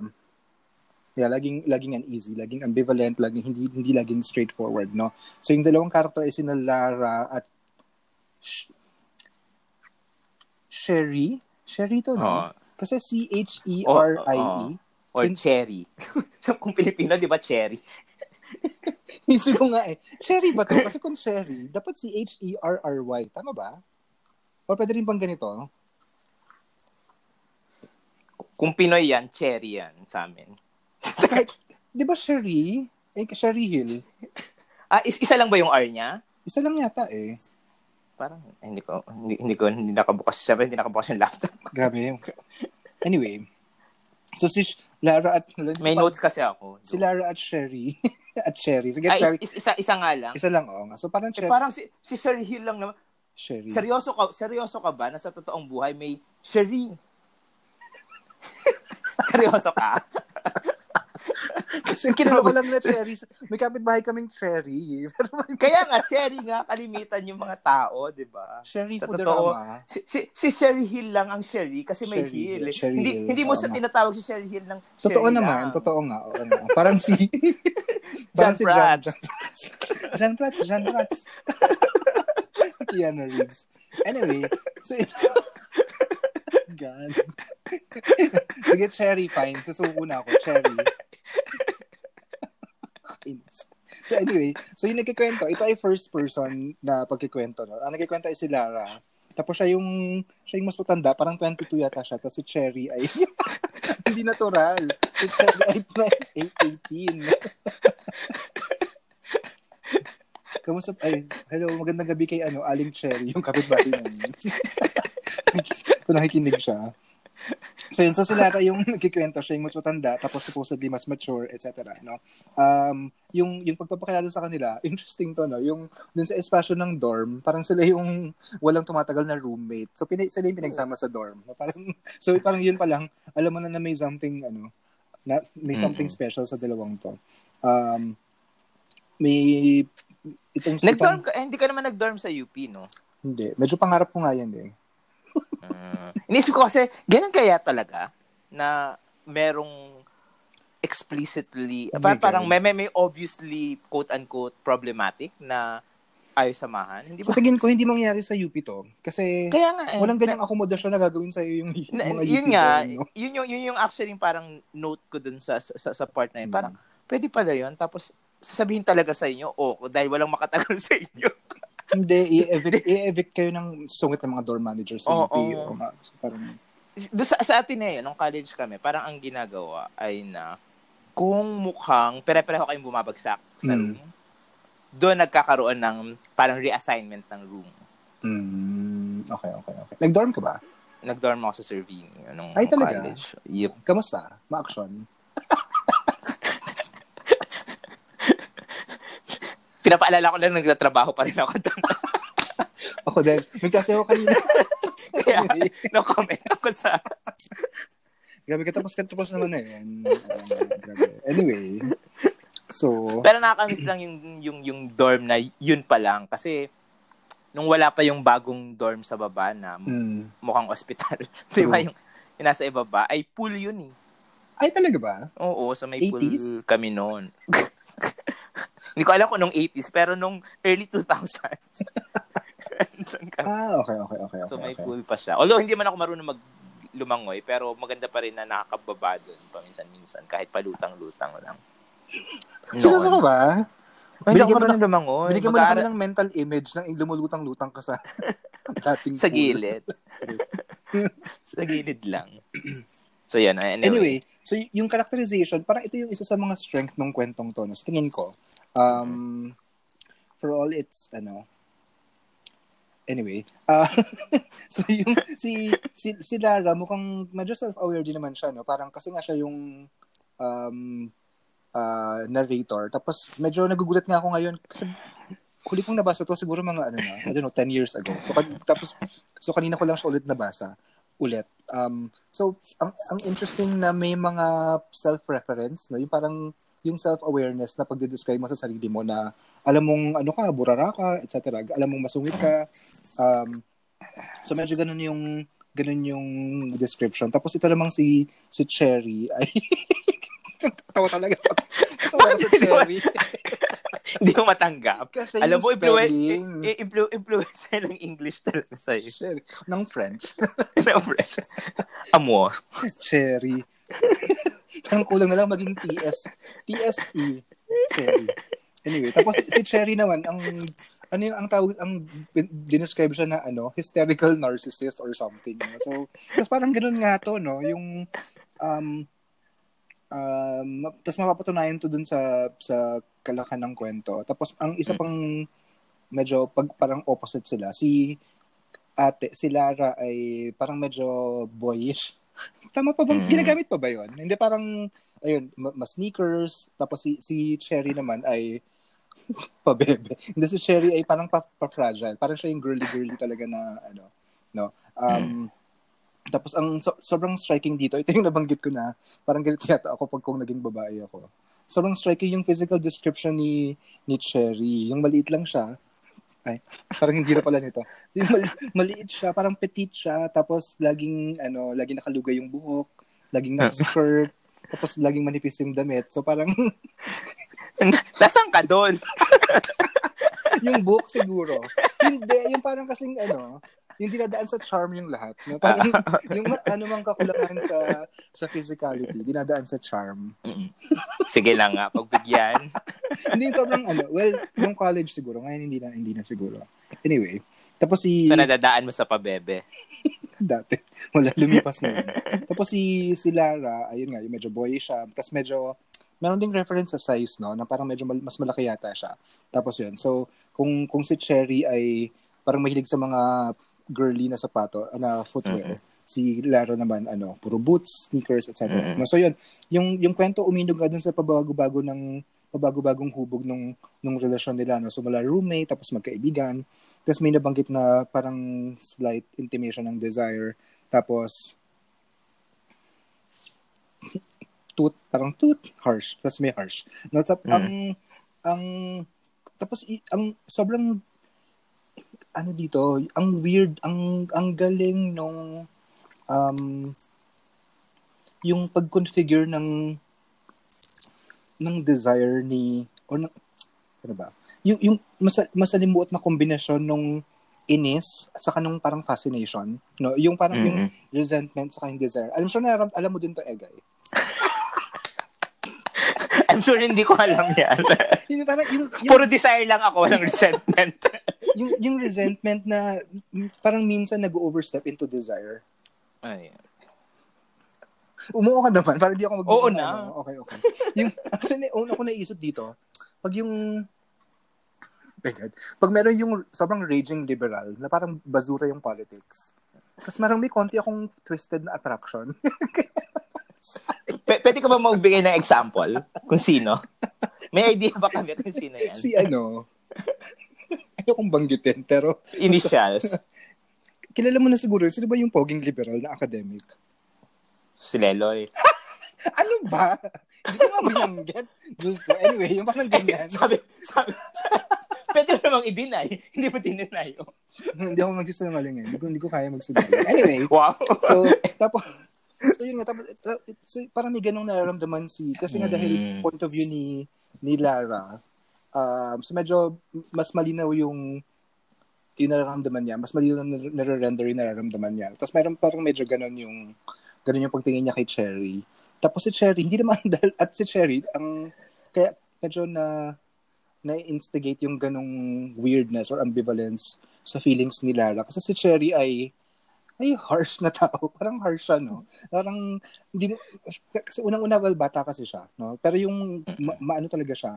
Yeah, laging laging uneasy, laging ambivalent, laging hindi hindi laging straightforward, no. So yung dalawang character ay sina Lara at Sh- Sherry. Sherry to, no? Oh. Kasi C H E R I E. Oh, oh. Or so, Cherry. so kung Pilipino, di ba Cherry? Isip ko nga eh. Cherry ba to? Kasi kung Cherry, dapat C H E R R Y. Tama ba? O pwede rin bang ganito? Kung Pinoy yan, Cherry yan sa amin. Kahit, di ba Sherry? Eh, Sherry Hill. Ah, is, isa lang ba yung R niya? Isa lang yata eh. Parang, eh, hindi ko, hindi, hindi ko, hindi nakabukas, sabi, hindi nakabukas yung laptop. Grabe. Anyway, so si Lara at... May notes kasi ako. Si Lara at Sherry. at Sherry. Sige, ah, Sherry. Is, isa, isa nga lang? Isa lang, oo nga. So parang eh, Sherry. parang si, si Sherry Hill lang naman. Sherry. Seryoso ka, seryoso ka ba na sa totoong buhay may Sherry? seryoso ka? Kasi kilala ko lang na cherry. May kapitbahay kaming cherry. Kaya nga, cherry nga, kalimitan yung mga tao, di ba? Cherry Sa totoo, si, si, si Sherry Hill lang ang Sherry kasi may Sherry, Hill. Sherry hindi, Hill. hindi mo sa tinatawag si Sherry Hill ng Sherry Totoo naman, lang. totoo nga. Oo, no. Parang si... parang John si Prats. John, John Prats. John Prats. Keanu Reeves. Anyway, so ito... God. Sige, cherry, fine. Susuko na ako. Cherry. So anyway, so yung nagkikwento, ito ay first person na pagkikwento. No? Ang nagkikwento ay si Lara. Tapos siya yung, siya yung mas matanda, parang 22 yata siya. Tapos si Cherry ay hindi natural. Si Cherry ay 18. Kamusta? Ay, hello, magandang gabi kay ano, Aling Cherry, yung kapitbahay namin. Kung nakikinig siya. So yun, so sila yung nagkikwento, siya yung mas matanda, tapos supposedly mas mature, etc. No? Um, yung, yung pagpapakilala sa kanila, interesting to, no? Yung dun sa espasyo ng dorm, parang sila yung walang tumatagal na roommate. So pina, sila yung pinagsama sa dorm. No? Parang, so parang yun pa lang, alam mo na na may something, ano, na, may something mm-hmm. special sa dalawang to. Um, may itong Nag-dorm ka, eh, hindi ka naman nag-dorm sa UP, no? Hindi. Medyo pangarap ko nga yan eh uh, inisip ko kasi, ganun kaya talaga na merong explicitly, okay, parang may, may, may obviously quote-unquote problematic na ayaw samahan. Hindi ba? Sa tingin ko, hindi mangyayari sa UP to. Kasi Kaya nga, eh, walang ganyang akomodasyon na gagawin sa iyo yung, yung na, mga yun UP nga, to, no? yun, yung, yun yung actually parang note ko dun sa, sa, sa part na yun. Hmm. Parang, pwede pala yun. Tapos, sasabihin talaga sa inyo, oh, dahil walang makatagal sa inyo. Hindi, i-evict, i-evict kayo ng sungit ng mga dorm managers sa oh, UP. Oh. O, so parang... Doon sa, sa Ateneo, nung college kami, parang ang ginagawa ay na kung mukhang pere-pareho kayong bumabagsak sa mm. room, doon nagkakaroon ng parang reassignment ng room. Mm, okay, okay, okay. Nag-dorm ka ba? Nag-dorm ako sa Serving nung Ay, talaga? college. Yep. Kamusta? Ma-action? pinapaalala ko lang nagtatrabaho pa rin ako doon. ako din. May kasi ako kanina. Kaya, no comment ako sa... Grabe, katapos katapos naman na eh. Anyway, so... Pero nakakamiss lang yung, yung, yung dorm na yun pa lang. Kasi, nung wala pa yung bagong dorm sa baba na mm. mukhang ospital, di ba yung, yung nasa ibaba, ay pool yun eh. Ay, talaga ba? Oo, so may 80s? pool kami noon. Hindi ko alam kung nung 80s, pero nung early 2000s. ah, okay, okay, okay. So may okay. pool pa siya. Although hindi man ako marunong mag lumangoy, pero maganda pa rin na nakakababa doon paminsan-minsan kahit palutang-lutang lang. Seryoso ka ba? Ay, hindi ako marunong lumangoy. Binigyan mo na kami ng mental image na lumulutang-lutang ka sa dating Sa gilid. sa gilid lang. So, yan. Anyway. anyway, so yung characterization, parang ito yung isa sa mga strength ng kwentong to. No? tingin ko, um, for all its, ano, anyway, uh, so yung, si, si, si Lara, mukhang medyo self-aware din naman siya, no? Parang kasi nga siya yung, um, uh, narrator. Tapos medyo nagugulat nga ako ngayon kasi huli kong nabasa to siguro mga ano na, I don't know, 10 years ago. So tapos so kanina ko lang siya ulit nabasa ulit. Um, so ang ang interesting na may mga self-reference na yung parang yung self-awareness na pagde-describe mo sa sarili mo na alam mong ano ka, burara ka, etc. Alam mong masungit ka. Um, so medyo ganun yung ganun yung description. Tapos ito namang si si Cherry ay tawa talaga. Tawa si Cherry. Hindi mo matanggap. Kasi Alam mo, influ- influ- influence ng English talaga sa'yo. Cherry. Ng French. ng French. Amor. Cherry. Ang kulang na lang maging TS. TSE. Cherry. Anyway, tapos si Cherry naman, ang ano yung ang tawag ang dinescribe siya na ano hysterical narcissist or something so tapos parang ganoon nga to no yung um um tapos mapapatunayan to dun sa sa kalakan ng kwento tapos ang isa mm. pang medyo pag parang opposite sila si ate si Lara ay parang medyo boyish tama pa bang mm. ginagamit pa ba yon hindi parang ayun mas sneakers tapos si si Cherry naman ay pabebe. Hindi si Sherry ay parang pa-fragile. Parang siya yung girly-girly talaga na ano, no. Um, tapos ang so, sobrang striking dito, ito yung nabanggit ko na, parang ganito yata ako pag kung naging babae ako. Sobrang striking yung physical description ni ni Cherry. Yung maliit lang siya. Ay, parang hindi na pala nito. Yung mali- maliit siya, parang petite siya, tapos laging ano, laging nakalugay yung buhok, laging naka-skirt, tapos laging manipis yung damit. So parang Nasaan ka doon? yung book siguro. Hindi, yung parang kasing ano, yung dinadaan sa charm yung lahat. No? Parang, yung ano mang kakulangan sa sa physicality, dinadaan sa charm. Sige lang nga, pagbigyan. hindi sobrang ano, well, yung college siguro, ngayon hindi na, hindi na siguro. Anyway, tapos si... So, nadadaan mo sa pabebe? Dati. Wala, lumipas na yun. Tapos si, si Lara, ayun nga, yung medyo boy siya. Tapos medyo, meron ding reference sa size, no? Na parang medyo mal- mas malaki yata siya. Tapos yun. So, kung, kung si Cherry ay parang mahilig sa mga girly na sapato, na footwear, mm-hmm. si Lara naman, ano, puro boots, sneakers, etc. Mm-hmm. No, so yun, yung, yung kwento uminog nga dun sa pabago-bago ng pabago-bagong hubog nung, nung relasyon nila. No? So, mula roommate, tapos magkaibigan, tapos may nabanggit na parang slight intimation ng desire. Tapos, tooth, parang tooth, harsh. Tapos may harsh. No, tap, mm. ang, ang, tapos, ang sobrang, ano dito, ang weird, ang, ang galing nung, um, yung pag-configure ng, ng desire ni, or ng, ano ba, yung, yung mas, masalimuot na kombinasyon nung inis sa kanong parang fascination, no? Yung parang mm-hmm. yung resentment sa yung desire. Alam sure na alam mo din to, Egay. I'm sure hindi ko alam yan. yung, parang, yung, yung, Puro desire lang ako, walang resentment. yung, yung resentment na parang minsan nag-overstep into desire. Ay. Umuo ka naman, para hindi ako mag- Oo na. Ano. Okay, okay. yung, actually, una ko naisip dito, pag yung my God. Pag meron yung sobrang raging liberal, na parang basura yung politics. Tapos marang may konti akong twisted na attraction. P- pwede ka ba magbigay ng example kung sino? May idea ba kami kung sino yan? Si ano? Ayokong banggitin, pero... Initials. Kilala mo na siguro, sino ba yung poging liberal na academic? Si Leloy. ano ba? Hindi ko binanggit. Diyos ko. Anyway, yung parang ganyan. sabi, sabi, sabi, Pwede mo namang i-deny. Hindi mo dineny. Oh. hindi ako magsisinungaling eh. Hindi ko, hindi ko kaya magsinungaling. Anyway. Wow. so, tapos, so yun nga, tapos, so, parang may ganong nararamdaman si, kasi nga dahil mm. point of view ni, ni Lara, um, so medyo mas malinaw yung yung nararamdaman niya, mas malinaw na nare-render yung nararamdaman niya. Tapos meron parang medyo ganon yung ganon yung pagtingin niya kay Cherry. Tapos si Cherry, hindi naman dahil, at si Cherry, ang, kaya medyo na, na-instigate yung ganong weirdness or ambivalence sa feelings ni Lara. Kasi si Cherry ay ay harsh na tao. Parang harsh siya, no? Parang, hindi mo, kasi unang-una, well, bata kasi siya, no? Pero yung, ma, maano talaga siya,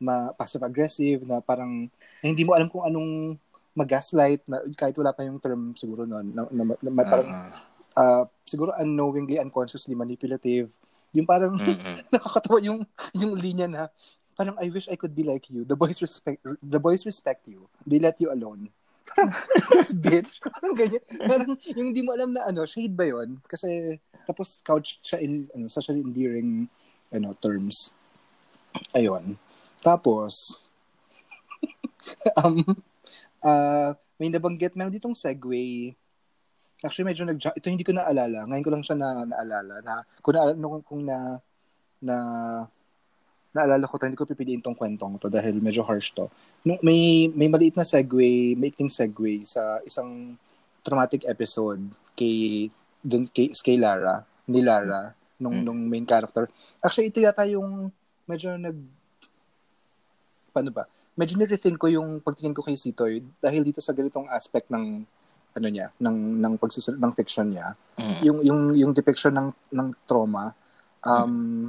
ma, passive-aggressive, na parang, na hindi mo alam kung anong mag-gaslight, na, kahit wala pa yung term siguro noon, na, na, na, na parang, uh-huh. uh, siguro unknowingly, unconsciously manipulative, Yung parang mm-hmm. nakakatawa yung yung linya na parang I wish I could be like you. The boys respect the boys respect you. They let you alone. Tapos bitch. Parang ganyan. Parang yung hindi mo alam na ano, shade ba yon Kasi tapos couch siya in ano, socially endearing ano, terms. Ayun. Tapos um uh, may nabanggit meron ditong segue Actually, medyo nag ito hindi ko naalala. Ngayon ko lang siya na naalala na kung na kung, kung na na naalala ko, hindi ko pipiliin tong kwentong to dahil medyo harsh to. Nung may may maliit na segue, making segue sa isang traumatic episode kay dun kay, kay Lara, ni Lara nung mm. nung main character. Actually, ito yata yung medyo nag paano ba? Medyo nirethink ko yung pagtingin ko kay Sitoy dahil dito sa ganitong aspect ng ano niya ng ng pagsusunod ng fiction niya mm. yung yung yung depiction ng ng trauma um mm.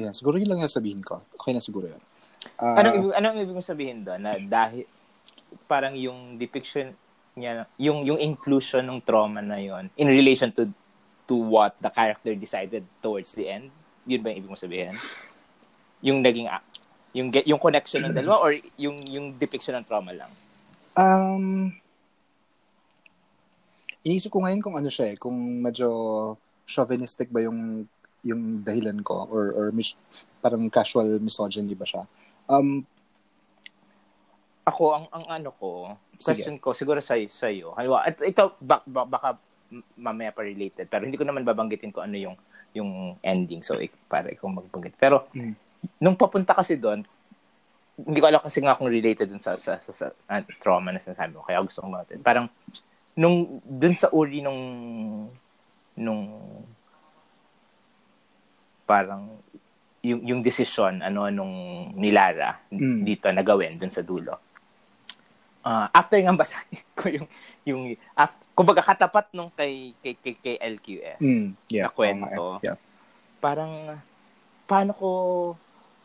Ayan siguro yun lang sabihin ko. Okay na siguro yun. Uh, anong ibig anong ibig mo sabihin doon na dahil parang yung depiction niya yung yung inclusion ng trauma na yon in relation to to what the character decided towards the end? Yun ba yung ibig mo sabihin? Yung naging yung yung connection ng dalawa or yung yung depiction ng trauma lang? Um, inisip ko ngayon kung ano siya eh, kung medyo chauvinistic ba yung yung dahilan ko or or mis- parang casual misogyny ba siya. Um, ako ang ang ano ko, question sige. ko siguro sa sa iyo. Halimbawa, ito bak, bak, baka mamaya pa related pero hindi ko naman babanggitin ko ano yung yung ending so ik, para ikaw magbanggit. Pero mm. nung papunta kasi doon, hindi ko alam kasi nga kung related dun sa, sa, sa, sa uh, trauma na sinasabi ko. Kaya gusto kong natin. Parang, nung, dun sa uri nung, nung, parang, yung, yung decision, ano, nung nilara mm. dito na gawin dun sa dulo. Uh, after nga basahin ko yung, yung, after, kumbaga katapat nung kay, kay, kay, kay LQS mm. yeah. na kwento, oh, yeah. parang, paano ko,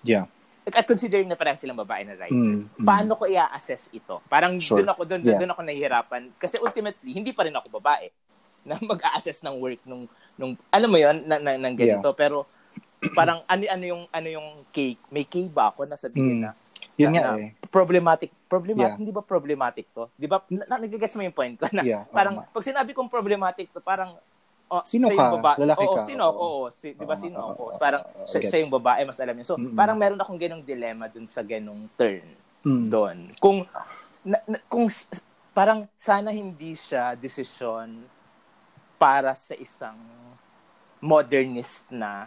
yeah at considering na parang silang babae na writer, mm, mm. paano ko i-assess ito? Parang sure. doon ako doon yeah. doon ako nahihirapan kasi ultimately hindi pa rin ako babae na mag-assess ng work nung nung alam mo 'yon na, na, ng ganito yeah. pero parang ano ano yung ano yung cake may cake ba ako na sabihin mm. na yun na, nga eh. problematic problematic yeah. hindi ba problematic to di ba na, nagigets mo yung point ko na yeah, parang um, pag sinabi kong problematic to parang Oh, sino ka? Baba- Lalaki oo, ka? sino ako? Oo, si, di ba sino ako? Parang uh, sa, sa yung babae, mas alam niya. So, mm-hmm. parang meron akong ganong dilemma dun sa ganong turn mm. doon. Kung, na, na, kung parang sana hindi siya decision para sa isang modernist na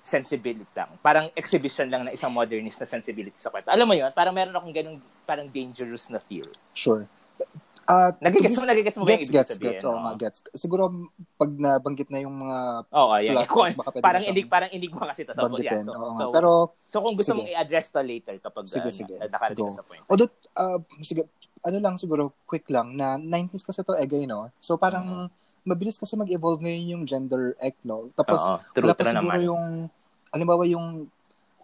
sensibility lang. Parang exhibition lang na isang modernist na sensibility sa kwento. Alam mo yun? Parang meron akong ganong parang dangerous na feel. Sure. Uh, nagigets mo, nagigets mo gets, gets, sabihin, gets, oh, no? gets. Siguro, pag nabanggit na yung mga Oo, oh, yeah. Plot, baka parang inig, parang enigma kasi to. So, yeah, so, oh, so, pero, so kung gusto sige. mong i-address to later kapag sige, uh, sige. nakarating sa point. Although, uh, sige, ano lang siguro, quick lang, na 90s kasi to egay, no? So, parang, uh-huh. Mabilis kasi mag-evolve ngayon yung gender act, no? Tapos. True, wala pa siguro naman. yung, halimbawa yung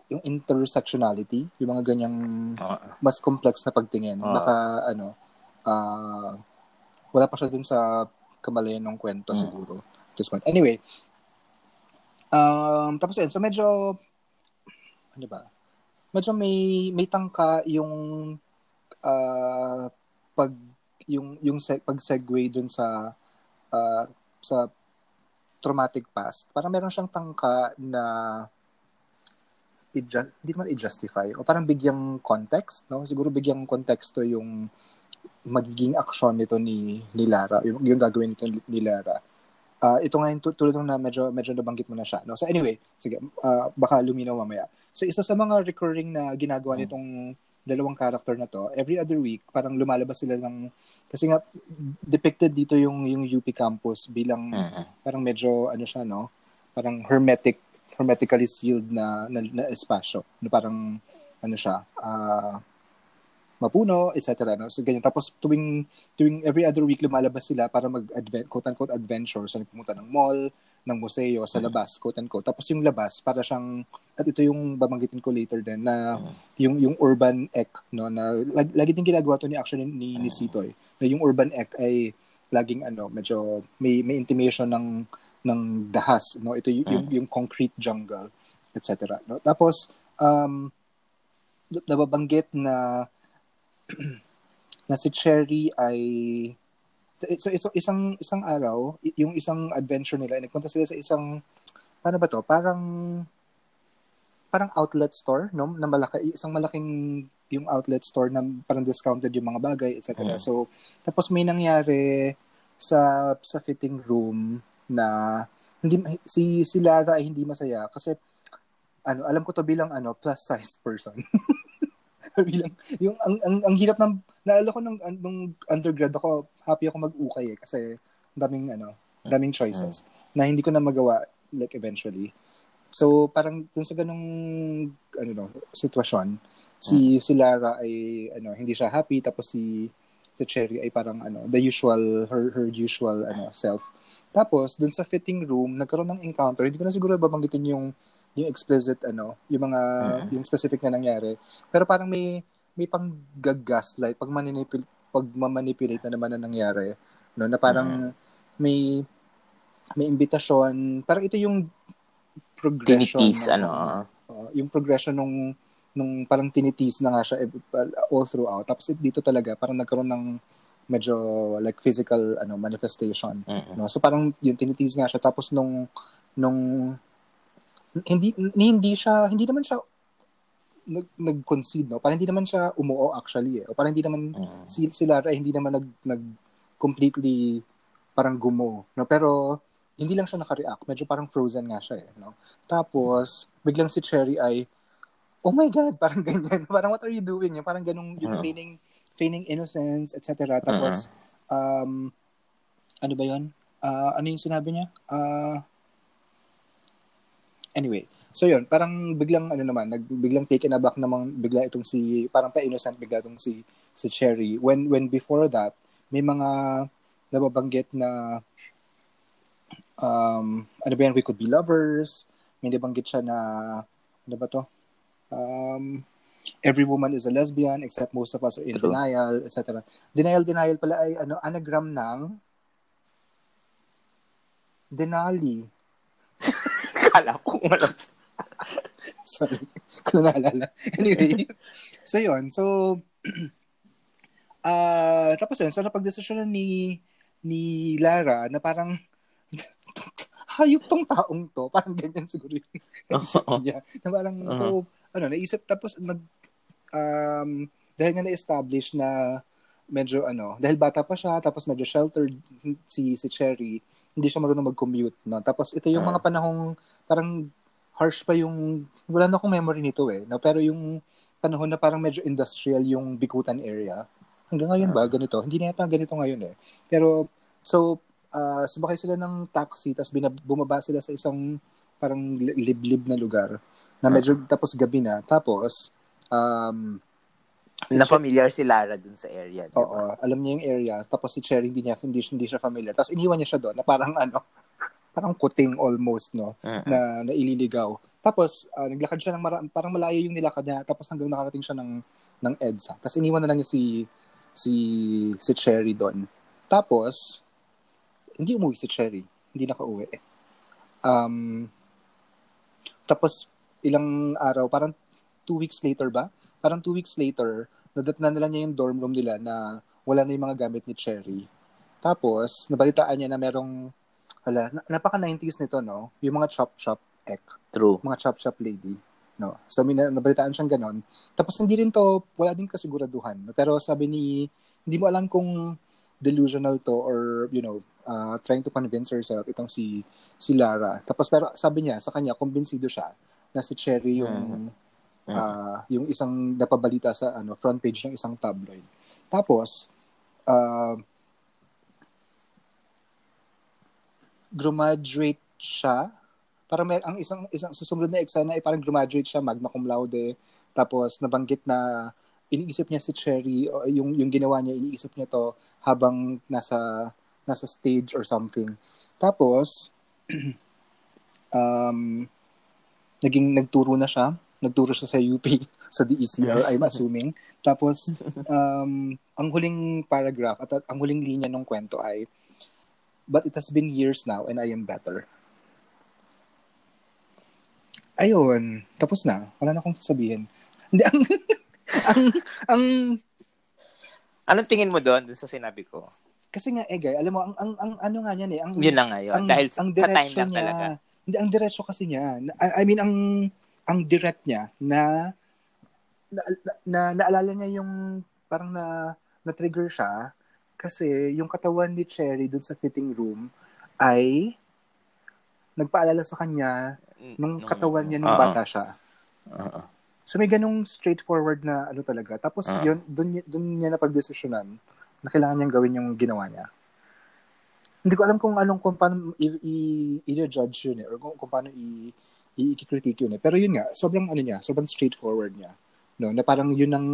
yung intersectionality, yung mga ganyang uh-huh. mas complex na pagtingin. Uh-huh. Naka, ano, uh, wala pa siya dun sa kamalayan ng kwento mm. siguro. This one. Anyway, um, tapos yun, so medyo, ano ba, medyo may, may tangka yung uh, pag, yung, yung se- pag-segue dun sa, uh, sa traumatic past. Parang meron siyang tangka na i-ju- hindi naman i-justify o parang bigyang context, no? Siguro bigyang konteksto yung magiging aksyon nito ni, ni Lara, yung, yung gagawin nito ni Lara. Uh, ito nga yung tulad na medyo, medyo nabanggit mo na siya. No? So anyway, sige, uh, baka luminaw mamaya. So isa sa mga recurring na ginagawa hmm. Dalawang character na to, every other week, parang lumalabas sila ng, kasi nga, depicted dito yung, yung UP campus bilang, uh-huh. parang medyo, ano siya, no? Parang hermetic, hermetically sealed na, na, na espasyo. Na parang, ano siya, ah, uh, mapuno, etc. No? So, ganyan. Tapos, tuwing, tuwing every other week, lumalabas sila para mag quote-unquote adventure. So, nagpumunta ng mall, ng museo, sa mm. labas, quote-unquote. Tapos, yung labas, para siyang, at ito yung babanggitin ko later din, na mm. yung, yung urban ec, no, na lag, lagi din ginagawa to ni actually ni, ni Sitoy, na yung urban ec ay laging ano, medyo may, may intimation ng ng dahas, no? Ito yung, mm. yung, yung concrete jungle, etc. No? Tapos um nababanggit na na si Cherry ay so, so isang isang araw, yung isang adventure nila, nagpunta sila sa isang paano ba to? Parang parang outlet store, no? Na malaki, isang malaking yung outlet store na parang discounted yung mga bagay, etc. Mm. So, tapos may nangyari sa sa fitting room na hindi si si Lara ay hindi masaya kasi ano, alam ko to bilang ano, plus sized person. bilang yung ang, ang ang hirap ng naalala ko nung nung undergrad ako, happy ako mag-ukay eh kasi daming ano, daming choices mm. na hindi ko na magawa like eventually. So parang dun sa ganung ano no, sitwasyon, si mm. si Lara ay ano, hindi siya happy tapos si si Cherry ay parang ano, the usual her her usual ano self. Tapos dun sa fitting room, nagkaroon ng encounter. Hindi ko na siguro babanggitin yung yung explicit ano, yung mga mm-hmm. yung specific na nangyari. Pero parang may may pang gaslight pag manipul pag manipulate na naman na nangyari, no, na parang mm-hmm. may may imbitasyon, parang ito yung progression tinitis, ng, ano, uh, yung progression nung nung parang tinitis na nga siya eh, all throughout. Tapos dito talaga parang nagkaroon ng medyo like physical ano manifestation mm-hmm. no so parang yung tinitis nga siya tapos nung nung hindi hindi siya hindi naman siya nag nag-concede no? Parang hindi naman siya umuo actually eh. O parang hindi naman uh-huh. si, si Lara hindi naman nag nag completely parang gumo no? Pero hindi lang siya naka-react. Medyo parang frozen nga siya eh no? Tapos biglang si Cherry ay oh my god parang ganyan. Parang what are you doing? Parang ganung yung uh-huh. feigning feigning innocence etc tapos uh-huh. um ano ba 'yon uh, ano yung sinabi niya? Uh, Anyway, so yun, parang biglang ano naman, nag biglang taken aback namang bigla itong si parang pa-innocent bigla itong si si Cherry when when before that may mga nababanggit na um ano ba yan, we could be lovers. May nabanggit siya na ano ba to? Um every woman is a lesbian except most of us are in True. denial, etc. Denial denial pala ay ano anagram ng Denali. Kala ko alam. Sorry. Kung naalala. Anyway. so, yun. So, uh, tapos yun. So, napag-desisyon ni ni Lara na parang hayop tong taong to. Parang ganyan siguro yung naisip niya. Na parang, uh-huh. so, ano, naisip, tapos nag, um, dahil nga na-establish na medyo ano, dahil bata pa siya, tapos medyo sheltered si si Cherry, hindi siya marunong mag-commute, no? Tapos ito yung mga panahong parang harsh pa yung, wala na akong memory nito eh, no? pero yung panahon na parang medyo industrial yung Bikutan area, hanggang ngayon ba, ah. ganito? Hindi na yata ganito ngayon eh. Pero, so, uh, sumakay sila ng taxi, tapos binab- bumaba sila sa isang parang liblib na lugar, na medyo, tapos gabi na, tapos, um, Si na familiar si Lara dun sa area. Diba? Oo, alam niya yung area. Tapos si Cherry hindi niya hindi, hindi siya familiar. Tapos iniwan niya siya doon na parang ano, parang kuting almost, no? Uh-huh. Na naililigaw. Tapos, uh, naglakad siya ng mara- parang malayo yung nilakad niya. Tapos hanggang nakarating siya ng, ng EDSA. Tapos iniwan na lang niya si, si, si Cherry doon. Tapos, hindi umuwi si Cherry. Hindi nakauwi. Um, tapos, ilang araw, parang two weeks later ba? Parang two weeks later, nadatnan nila niya yung dorm room nila na wala na yung mga gamit ni Cherry. Tapos, nabalitaan niya na merong Hala, napaka 90s nito, no? Yung mga chop-chop ek. True. Mga chop-chop lady. No? So, may nabalitaan siyang ganon. Tapos, hindi rin to, wala din kasiguraduhan. Pero sabi ni, hindi mo alam kung delusional to or, you know, uh, trying to convince herself itong si si Lara. Tapos, pero sabi niya, sa kanya, kumbinsido siya na si Cherry yung, mm. uh, yung isang napabalita sa ano front page ng isang tabloid. Tapos, uh, graduate siya. Para may ang isang isang susunod na exam ay parang graduate siya magna cum laude. Tapos nabanggit na iniisip niya si Cherry yung yung ginawa niya iniisip niya to habang nasa nasa stage or something. Tapos um naging nagturo na siya. Nagturo siya sa UP, sa DECL, I'm assuming. Tapos, um, ang huling paragraph at ang huling linya ng kwento ay, but it has been years now and I am better. ayun, tapos na. Wala na akong sasabihin. Hindi, ang, ang, ang, Anong tingin mo doon, doon sa sinabi ko? Kasi nga, Egay, alam mo, ang, ang, ang ano nga niyan eh. Ang, Yun lang ngayon. Ang, Dahil ang sa time lang niya, talaga. Hindi, ang diretso kasi niya. I, I mean, ang, ang direct niya na, na, na, na naalala niya yung parang na, na-trigger siya kasi yung katawan ni Cherry dun sa fitting room ay nagpaalala sa kanya nung katawan niya nung uh-huh. bata siya. Uh-huh. So may ganung straightforward na ano talaga. Tapos uh-huh. yun, dun, dun niya na pagdesisyonan na kailangan niyang gawin yung ginawa niya. Hindi ko alam kung anong kung paano i- i- i-judge yun eh, or kung, kung paano i- i-critique yun eh. Pero yun nga, sobrang ano niya, sobrang straightforward niya. No, na parang yun ang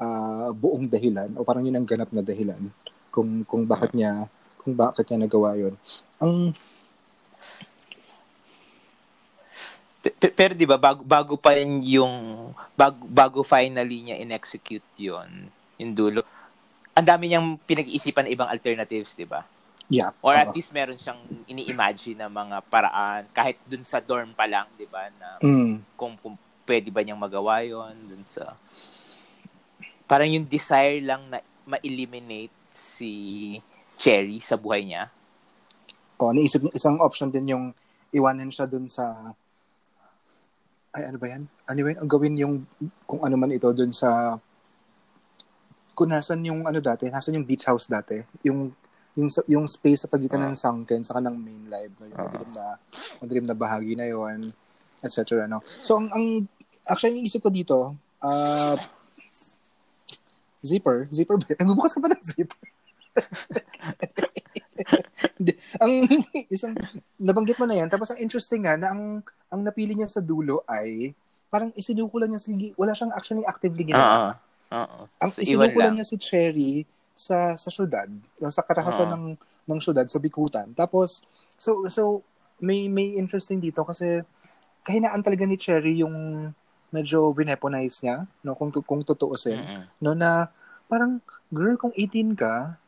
uh, buong dahilan o parang yun ang ganap na dahilan kung kung bakit niya kung bakit niya nagawa yun. Ang pero 'di ba bago bago pa yung bago, bago finally niya in-execute 'yon, yung dulo. Ang dami niyang pinag-iisipan na ibang alternatives, 'di ba? Yeah. Or at uh, least meron siyang ini-imagine na mga paraan kahit dun sa dorm pa lang, 'di ba, na mm. kung, kung pwede ba niyang magawa 'yon dun sa parang yung desire lang na ma-eliminate si Cherry sa buhay niya. Oh, naisip isang option din yung iwanan siya dun sa ay ano ba yan? Ano ba yan? Ang gawin yung kung ano man ito dun sa kung nasan yung ano dati, nasan yung beach house dati, yung yung yung space sa pagitan uh, ng sunken sa kanang main live, no? yung uh, madilim na madilim na bahagi na yon, etc. No? So ang, ang actually yung isip ko dito, uh, zipper, zipper ba? Nagbubukas ka pa ng zipper? ang isang nabanggit mo na yan tapos ang interesting nga na ang ang napili niya sa dulo ay parang isinuko lang niya si wala siyang actually actively ginawa. Uh-uh. Uh-uh. Ang isinuko lang niya si Cherry sa sa syudad, sa katahasan uh-huh. ng ng syudad sa Bikutan. Tapos so so may may interesting dito kasi kahinaan talaga ni Cherry yung medyo bineponize niya, no, kung kung tutuusin, mm-hmm. no na parang girl kung 18 ka,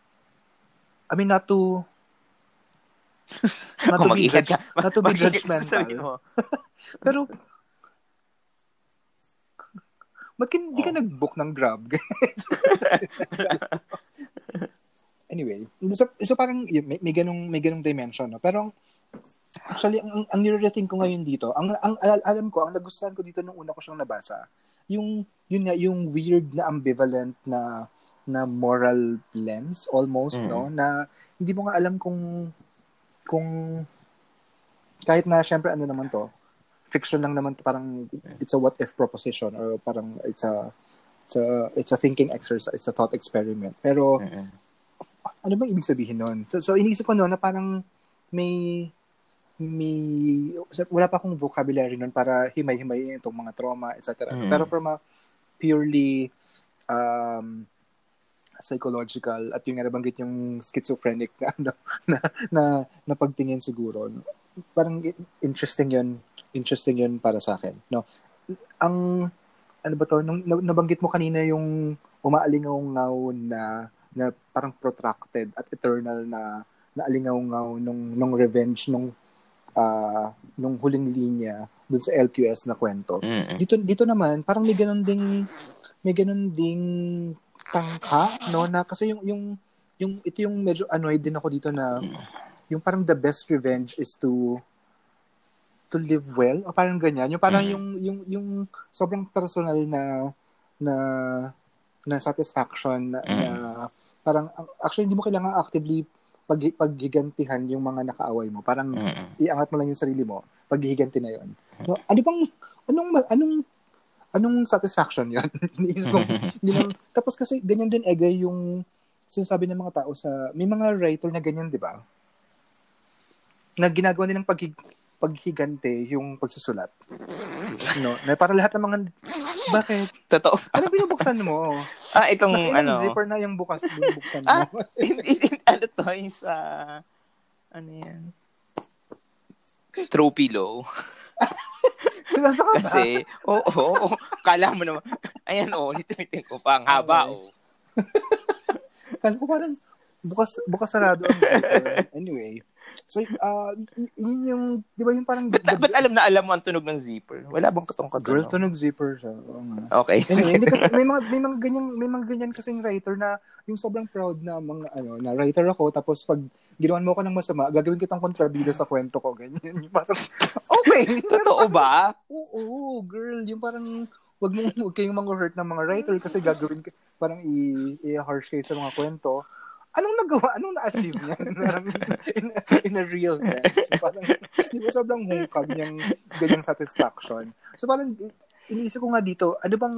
I mean not to not to be, judge, ka, not to be judgmental. Pero, ba't hindi ka oh. nag-book ng Grab? anyway, so, so parang may, may ganong may ganong dimension, no? Pero actually ang ang nire-rethink ko ngayon dito, ang, ang alam ko, ang nagustuhan ko dito nung una ko siyang nabasa, yung yun nga yung weird na ambivalent na na moral lens almost mm. no na hindi mo nga alam kung kung kahit na syempre ano naman to fiction lang naman to, parang it's a what if proposition or parang it's a it's a it's a thinking exercise it's a thought experiment pero mm-hmm. Ano bang ibig sabihin noon so, so iniisip ko noon na parang may may wala pa akong vocabulary noon para himay-himay itong mga trauma etc mm-hmm. pero from a purely um psychological at yung nabanggit yung schizophrenic na ano na, na, na pagtingin siguro no? parang interesting yun interesting yun para sa akin no ang ano ba to nung nabanggit mo kanina yung umaalingaw-ngaw na na parang protracted at eternal na na alingaw-ngaw nung nung revenge nung uh, nung huling linya dun sa LQS na kwento. Mm-hmm. Dito dito naman parang may ganun ding may ganun ding tangka, no? Na kasi yung, yung, yung, ito yung medyo annoyed din ako dito na, yung parang the best revenge is to, to live well, o parang ganyan. Yung parang mm-hmm. yung, yung, yung sobrang personal na, na, na satisfaction na, mm-hmm. na parang, actually, hindi mo kailangan actively pag paghigantihan yung mga nakaaway mo. Parang mm-hmm. iangat mo lang yung sarili mo, paghihiganti na yon. No, ano bang anong anong anong satisfaction yan? Iniisip ko, yun tapos kasi ganyan din egay yung sinasabi ng mga tao sa, may mga writer na ganyan, di ba? Na ginagawa nilang pag, paghigante yung pagsusulat. No, na para lahat ng mga bakit? Totoo. Ano binubuksan mo? Ah, itong ano. zipper na yung bukas binubuksan mo. ah, in, in, in, ano to yung sa ano yan? Throw pillow. Sinasa ka Kasi, oo, oh, oh, kala mo naman, ayan, oo, oh, ulitin ko pa, ang haba, oo. Oh. Kala ko parang, bukas, bukas sarado ang Anyway, So, uh, yun yung, di ba yung parang... Ba't, ba't alam na alam mo ang tunog ng zipper? Wala bang katong katong? Girl, tunog zipper siya. Oo nga. Okay. Anyway, hindi kasi, may mga, may mga ganyan, may mga ganyan kasing writer na yung sobrang proud na mga, ano, na writer ako, tapos pag ginawan mo ko ng masama, gagawin kitang kontrabida sa kwento ko, ganyan. Yung parang, okay. Totoo ba? Oo, girl. Yung parang, wag mo wag kayong mga hurt ng mga writer kasi gagawin parang i, i-harsh kayo sa mga kwento anong nagawa, anong na-achieve niya in, in a real sense? Parang, di ba sobrang hungkag niyang ganyang satisfaction? So parang, iniisip ko nga dito, ano bang,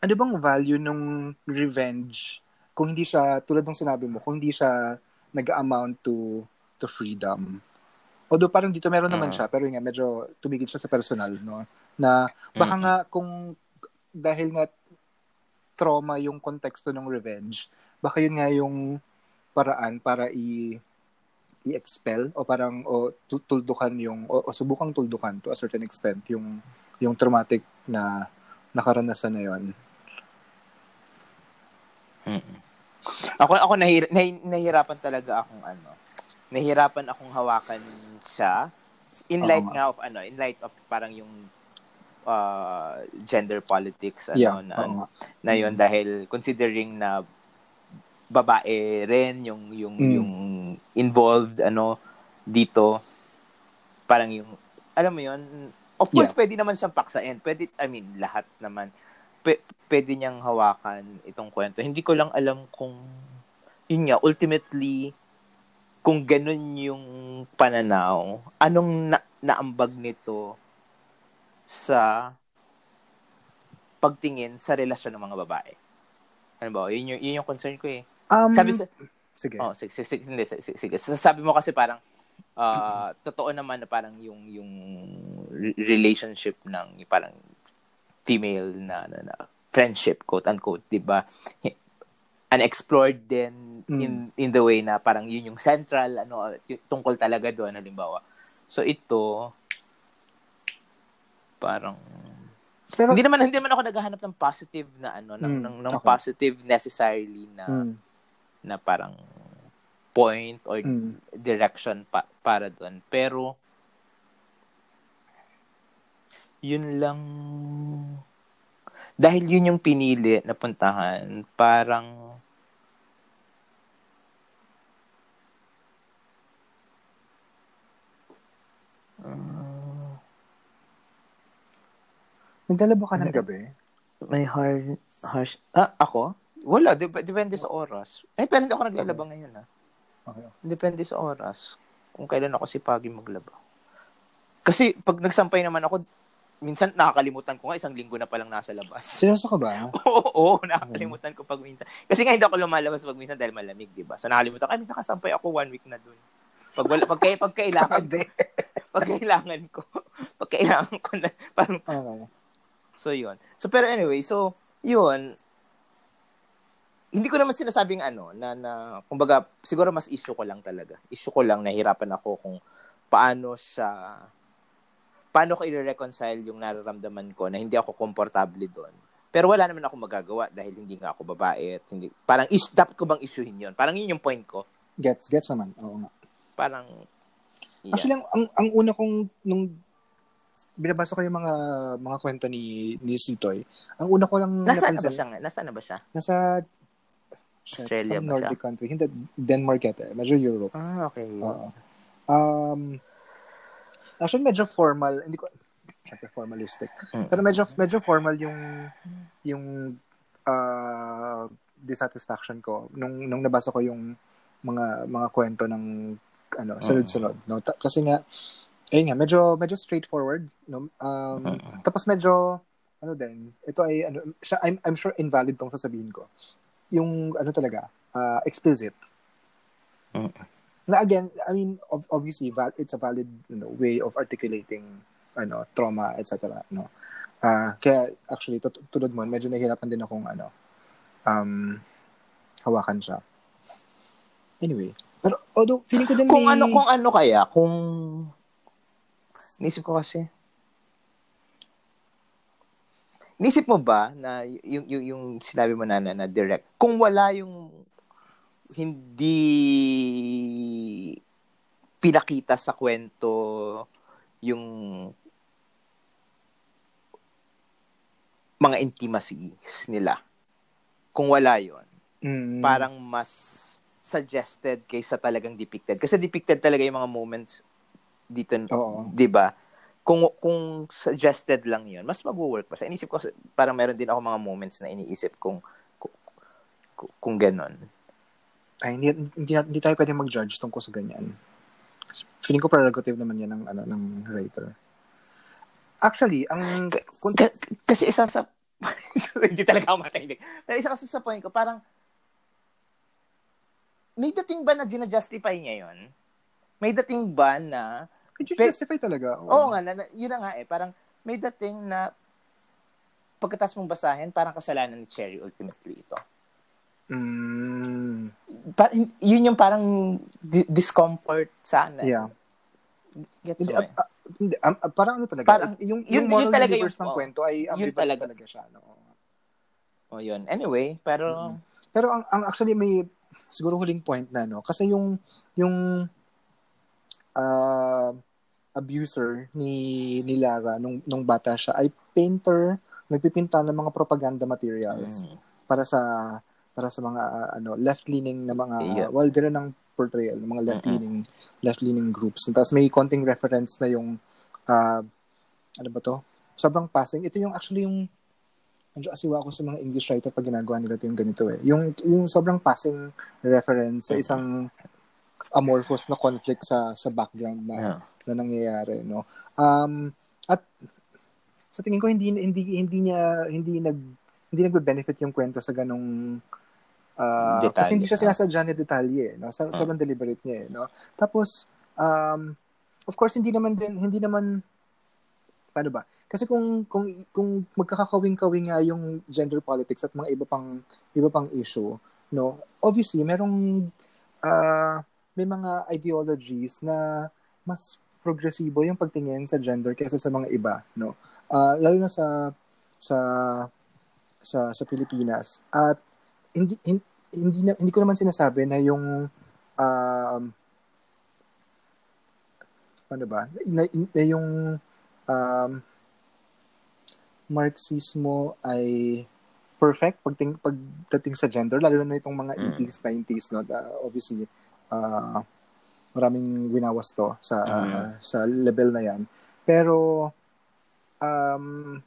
ano bang value nung revenge kung hindi siya, tulad ng sinabi mo, kung hindi siya nag-amount to to freedom. Although parang dito meron naman uh, siya, pero nga medyo tumigil siya sa personal, no? Na baka uh, nga kung dahil nga trauma yung konteksto ng revenge, baka yun nga yung paraan para i i-expel o parang o tuldukan yung o, o subukang tuldukan to a certain extent yung yung traumatic na nakaranasan na yon. Mm-hmm. Ako ako nahir, nah, nahihirapan talaga akong ano. Nahihirapan akong hawakan siya in light oh, nga of ano, in light of parang yung uh, gender politics ano yeah, na, na yun mm. dahil considering na babae rin yung yung mm. yung involved ano dito parang yung alam mo yun of course yeah. pwede naman siyang paksain pwede I mean lahat naman p- pwede niyang hawakan itong kwento hindi ko lang alam kung yun nga ultimately kung ganun yung pananaw anong na- naambag nito sa pagtingin sa relasyon ng mga babae. Ano ba? Yun yung, yun yung concern ko eh. Um, Sabi sa... Sige. Oh, sige, sige, hindi, sige, sige. Sabi mo kasi parang, uh, totoo naman na parang yung, yung relationship ng parang female na, na, na friendship, quote unquote, di ba? Unexplored din mm. in, in the way na parang yun yung central, ano, tungkol talaga doon, halimbawa. So ito, parang pero, hindi naman hindi naman ako naghahanap ng positive na ano ng mm, ng, ng okay. positive necessarily na mm. na parang point or mm. direction pa, para doon pero yun lang dahil yun yung pinili na puntahan parang uh, Naglalaba ka ng gabi? May hard, harsh, ah, ako? Wala, dep- depende sa oras. Eh, pero hindi ako naglalaba okay. ngayon, ah. Okay. Depende sa oras. Kung kailan ako sipagi maglaba. Kasi, pag nagsampay naman ako, minsan nakakalimutan ko nga, isang linggo na palang nasa labas. Seryoso ka ba? oo, oo, nakakalimutan ko pag minsan. Kasi nga hindi ako lumalabas pag minsan dahil malamig, di ba? So nakalimutan ko, ay, nakasampay ako one week na dun. Pag, wala, pag, pag, pag kailangan, pag kailangan ko, pag kailangan ko na, parang, okay. So, yun. So, pero anyway, so, yun, hindi ko naman sinasabing ano, na, na, kumbaga, siguro mas issue ko lang talaga. Issue ko lang, nahirapan ako kung paano siya, paano ko i-reconcile yung nararamdaman ko na hindi ako komportable doon. Pero wala naman ako magagawa dahil hindi nga ako babae at hindi, parang, is, dapat ko bang issuehin yun? Parang yun yung point ko. Gets, gets naman. Oo nga. Parang, yeah. Actually, ang, ang, ang una kong, nung binabasa ko yung mga mga kwento ni ni Sintoy. Ang una ko lang Nasaan napansin, na ba siya? Nasaan na ba siya? Nasa Australia ba Nordic siya? country. Hindi, Denmark yata. Medyo Europe. Ah, okay. Uh, um, actually, medyo formal. Hindi ko, syempre formalistic. Mm. Pero medyo, medyo formal yung, yung uh, dissatisfaction ko nung, nung nabasa ko yung mga mga kwento ng ano, sunod-sunod. No? Ta- kasi nga, ayun nga, medyo, medyo straightforward. No? Um, uh-huh. Tapos medyo, ano din, ito ay, ano, siya, I'm, I'm sure invalid tong sasabihin ko. Yung, ano talaga, uh, explicit. Uh-huh. Na again, I mean, obviously, it's a valid you know, way of articulating ano, trauma, etc. No? Uh, kaya, actually, tulad mo, medyo nahihirapan din akong, ano, um, hawakan siya. Anyway, pero although feeling ko din kung may... ano kung ano kaya kung Nisip ko kasi. Nisip mo ba na yung, yung, yung sinabi mo na, na, na direct, kung wala yung hindi pinakita sa kwento yung mga intimacies nila. Kung wala yon mm. parang mas suggested kaysa talagang depicted. Kasi depicted talaga yung mga moments dito, di ba? Kung kung suggested lang yon mas mag-work pa. Sa inisip ko, parang meron din ako mga moments na iniisip kung kung, kung ganon. Ay, hindi, hindi, hindi tayo pwede mag-judge tungkol sa ganyan. Feeling ko prerogative naman yan ng, ano, ng writer. Actually, ang... Kung, k- kasi isa sa... hindi talaga ako makinig. Pero isa kasi sa point ko, parang may dating ba na gina-justify niya yon? May dating ba na... Gina-justify talaga. Oo, oo nga, na, yun na nga eh. Parang may dating na pagkatas mong basahin, parang kasalanan ni Cherry ultimately ito. Mm. Pa, yun yung parang di- discomfort sana. Yeah. Gets mo uh, uh, um, uh, parang ano talaga, parang, yung, yung yun, moral yun talaga universe yung, ng oh, kwento ay yun talaga. talaga siya. No? Oh, yun. Anyway, pero... Mm-hmm. Pero ang, ang actually may siguro huling point na no kasi yung yung uh, abuser ni ni Lara nung nung bata siya ay painter nagpipinta ng mga propaganda materials mm. para sa para sa mga uh, ano left-leaning na mga yeah. well ganoon ang portrayal ng mga left-leaning mm-hmm. left-leaning groups. Tapos may konting reference na yung uh, ano ba to? Sobrang passing. Ito yung actually yung medyo asiwa ako sa mga English writer pag ginagawa nila ito yung ganito eh. Yung, yung sobrang passing reference sa isang amorphous na conflict sa sa background na yeah. na nangyayari no um at sa tingin ko hindi hindi hindi niya hindi nag hindi nagbe-benefit yung kwento sa ganong uh, kasi hindi siya sinasadya ni detalye no sa, uh. sobrang deliberate niya eh, no tapos um of course hindi naman din hindi naman paano ba? Kasi kung kung kung magkakakawing-kawing nga yung gender politics at mga iba pang iba pang issue, no? Obviously, merong uh, may mga ideologies na mas progresibo yung pagtingin sa gender kaysa sa mga iba, no? Uh, lalo na sa sa sa sa Pilipinas. At hindi hindi, hindi, na, hindi ko naman sinasabi na yung um, ano ba? Na, na yung um, Marxismo ay perfect pagting pagdating sa gender lalo na itong mga mm. 80s 90s no uh, obviously uh, maraming winawas to sa uh, mm. sa level na yan pero um,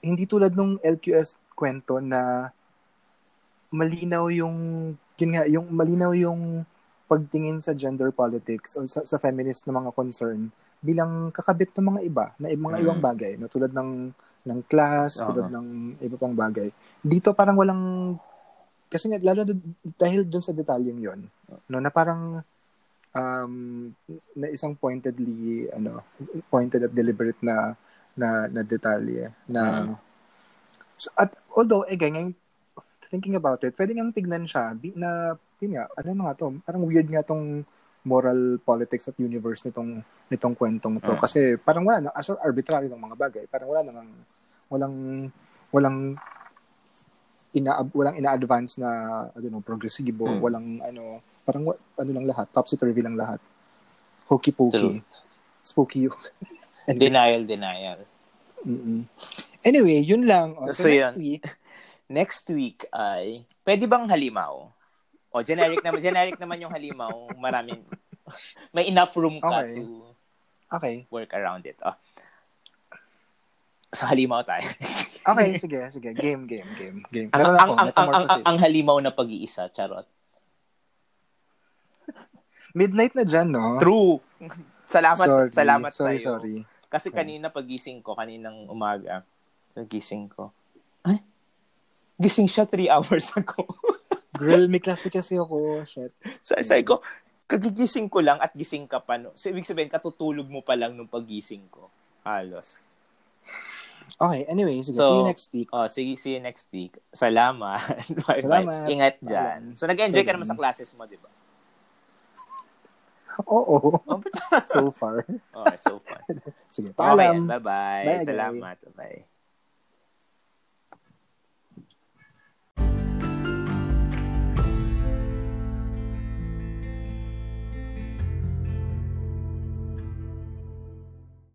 hindi tulad nung LQS kwento na malinaw yung yun nga yung malinaw yung pagtingin sa gender politics o sa, sa feminist na mga concern bilang kakabit ng mga iba na mga mm. ibang bagay no tulad ng ng class uh-huh. tulad ng iba pang bagay dito parang walang kasi nga lalo dahil dun sa detalyeng yon no na parang um na isang pointedly ano pointed at deliberate na na na detalye na mm. so, at although again ngayon, thinking about it pwede ngang tignan siya na yun nga ano nga to parang weird nga tong moral politics at universe nitong nitong kwentong to uh. kasi parang wala na as arbitrary ng mga bagay parang wala nang walang walang ina walang ina-advance na I don't know progresibo hmm. walang ano parang ano lang lahat topsy turvy lang lahat hokey pokey spooky denial denial Mm-mm. anyway yun lang oh, so, so next yun. week next week ay pwede bang halimaw o, generic naman, generic naman yung halimaw. Maraming, may enough room ka okay. to okay. work around it. Oh. So, halimaw tayo. okay, sige, sige. Game, game, game. game. Pero ang, ako, ang, ang, ang, ang, ang halimaw na pag-iisa, charot. Midnight na dyan, no? True. Salamat, sorry, salamat sorry, sa'yo. Sorry, Kasi kanina pagising ko, kaninang umaga, so gising ko, ay, gising siya three hours ago. Girl, may klase kasi ako. Shit. So, sabi ko, kagigising ko lang at gising ka pa. No? So, ibig sabihin, katutulog mo pa lang nung pagising ko. Halos. Okay, anyway, sige, so, see you next week. Oh, sige, see you next week. Salamat. bye, Salamat. Ingat dyan. So, nag-enjoy ka naman sa classes mo, di ba? Oo. so far. Okay, so far. sige, paalam. Okay, bye-bye. Bye, Salamat. Bye.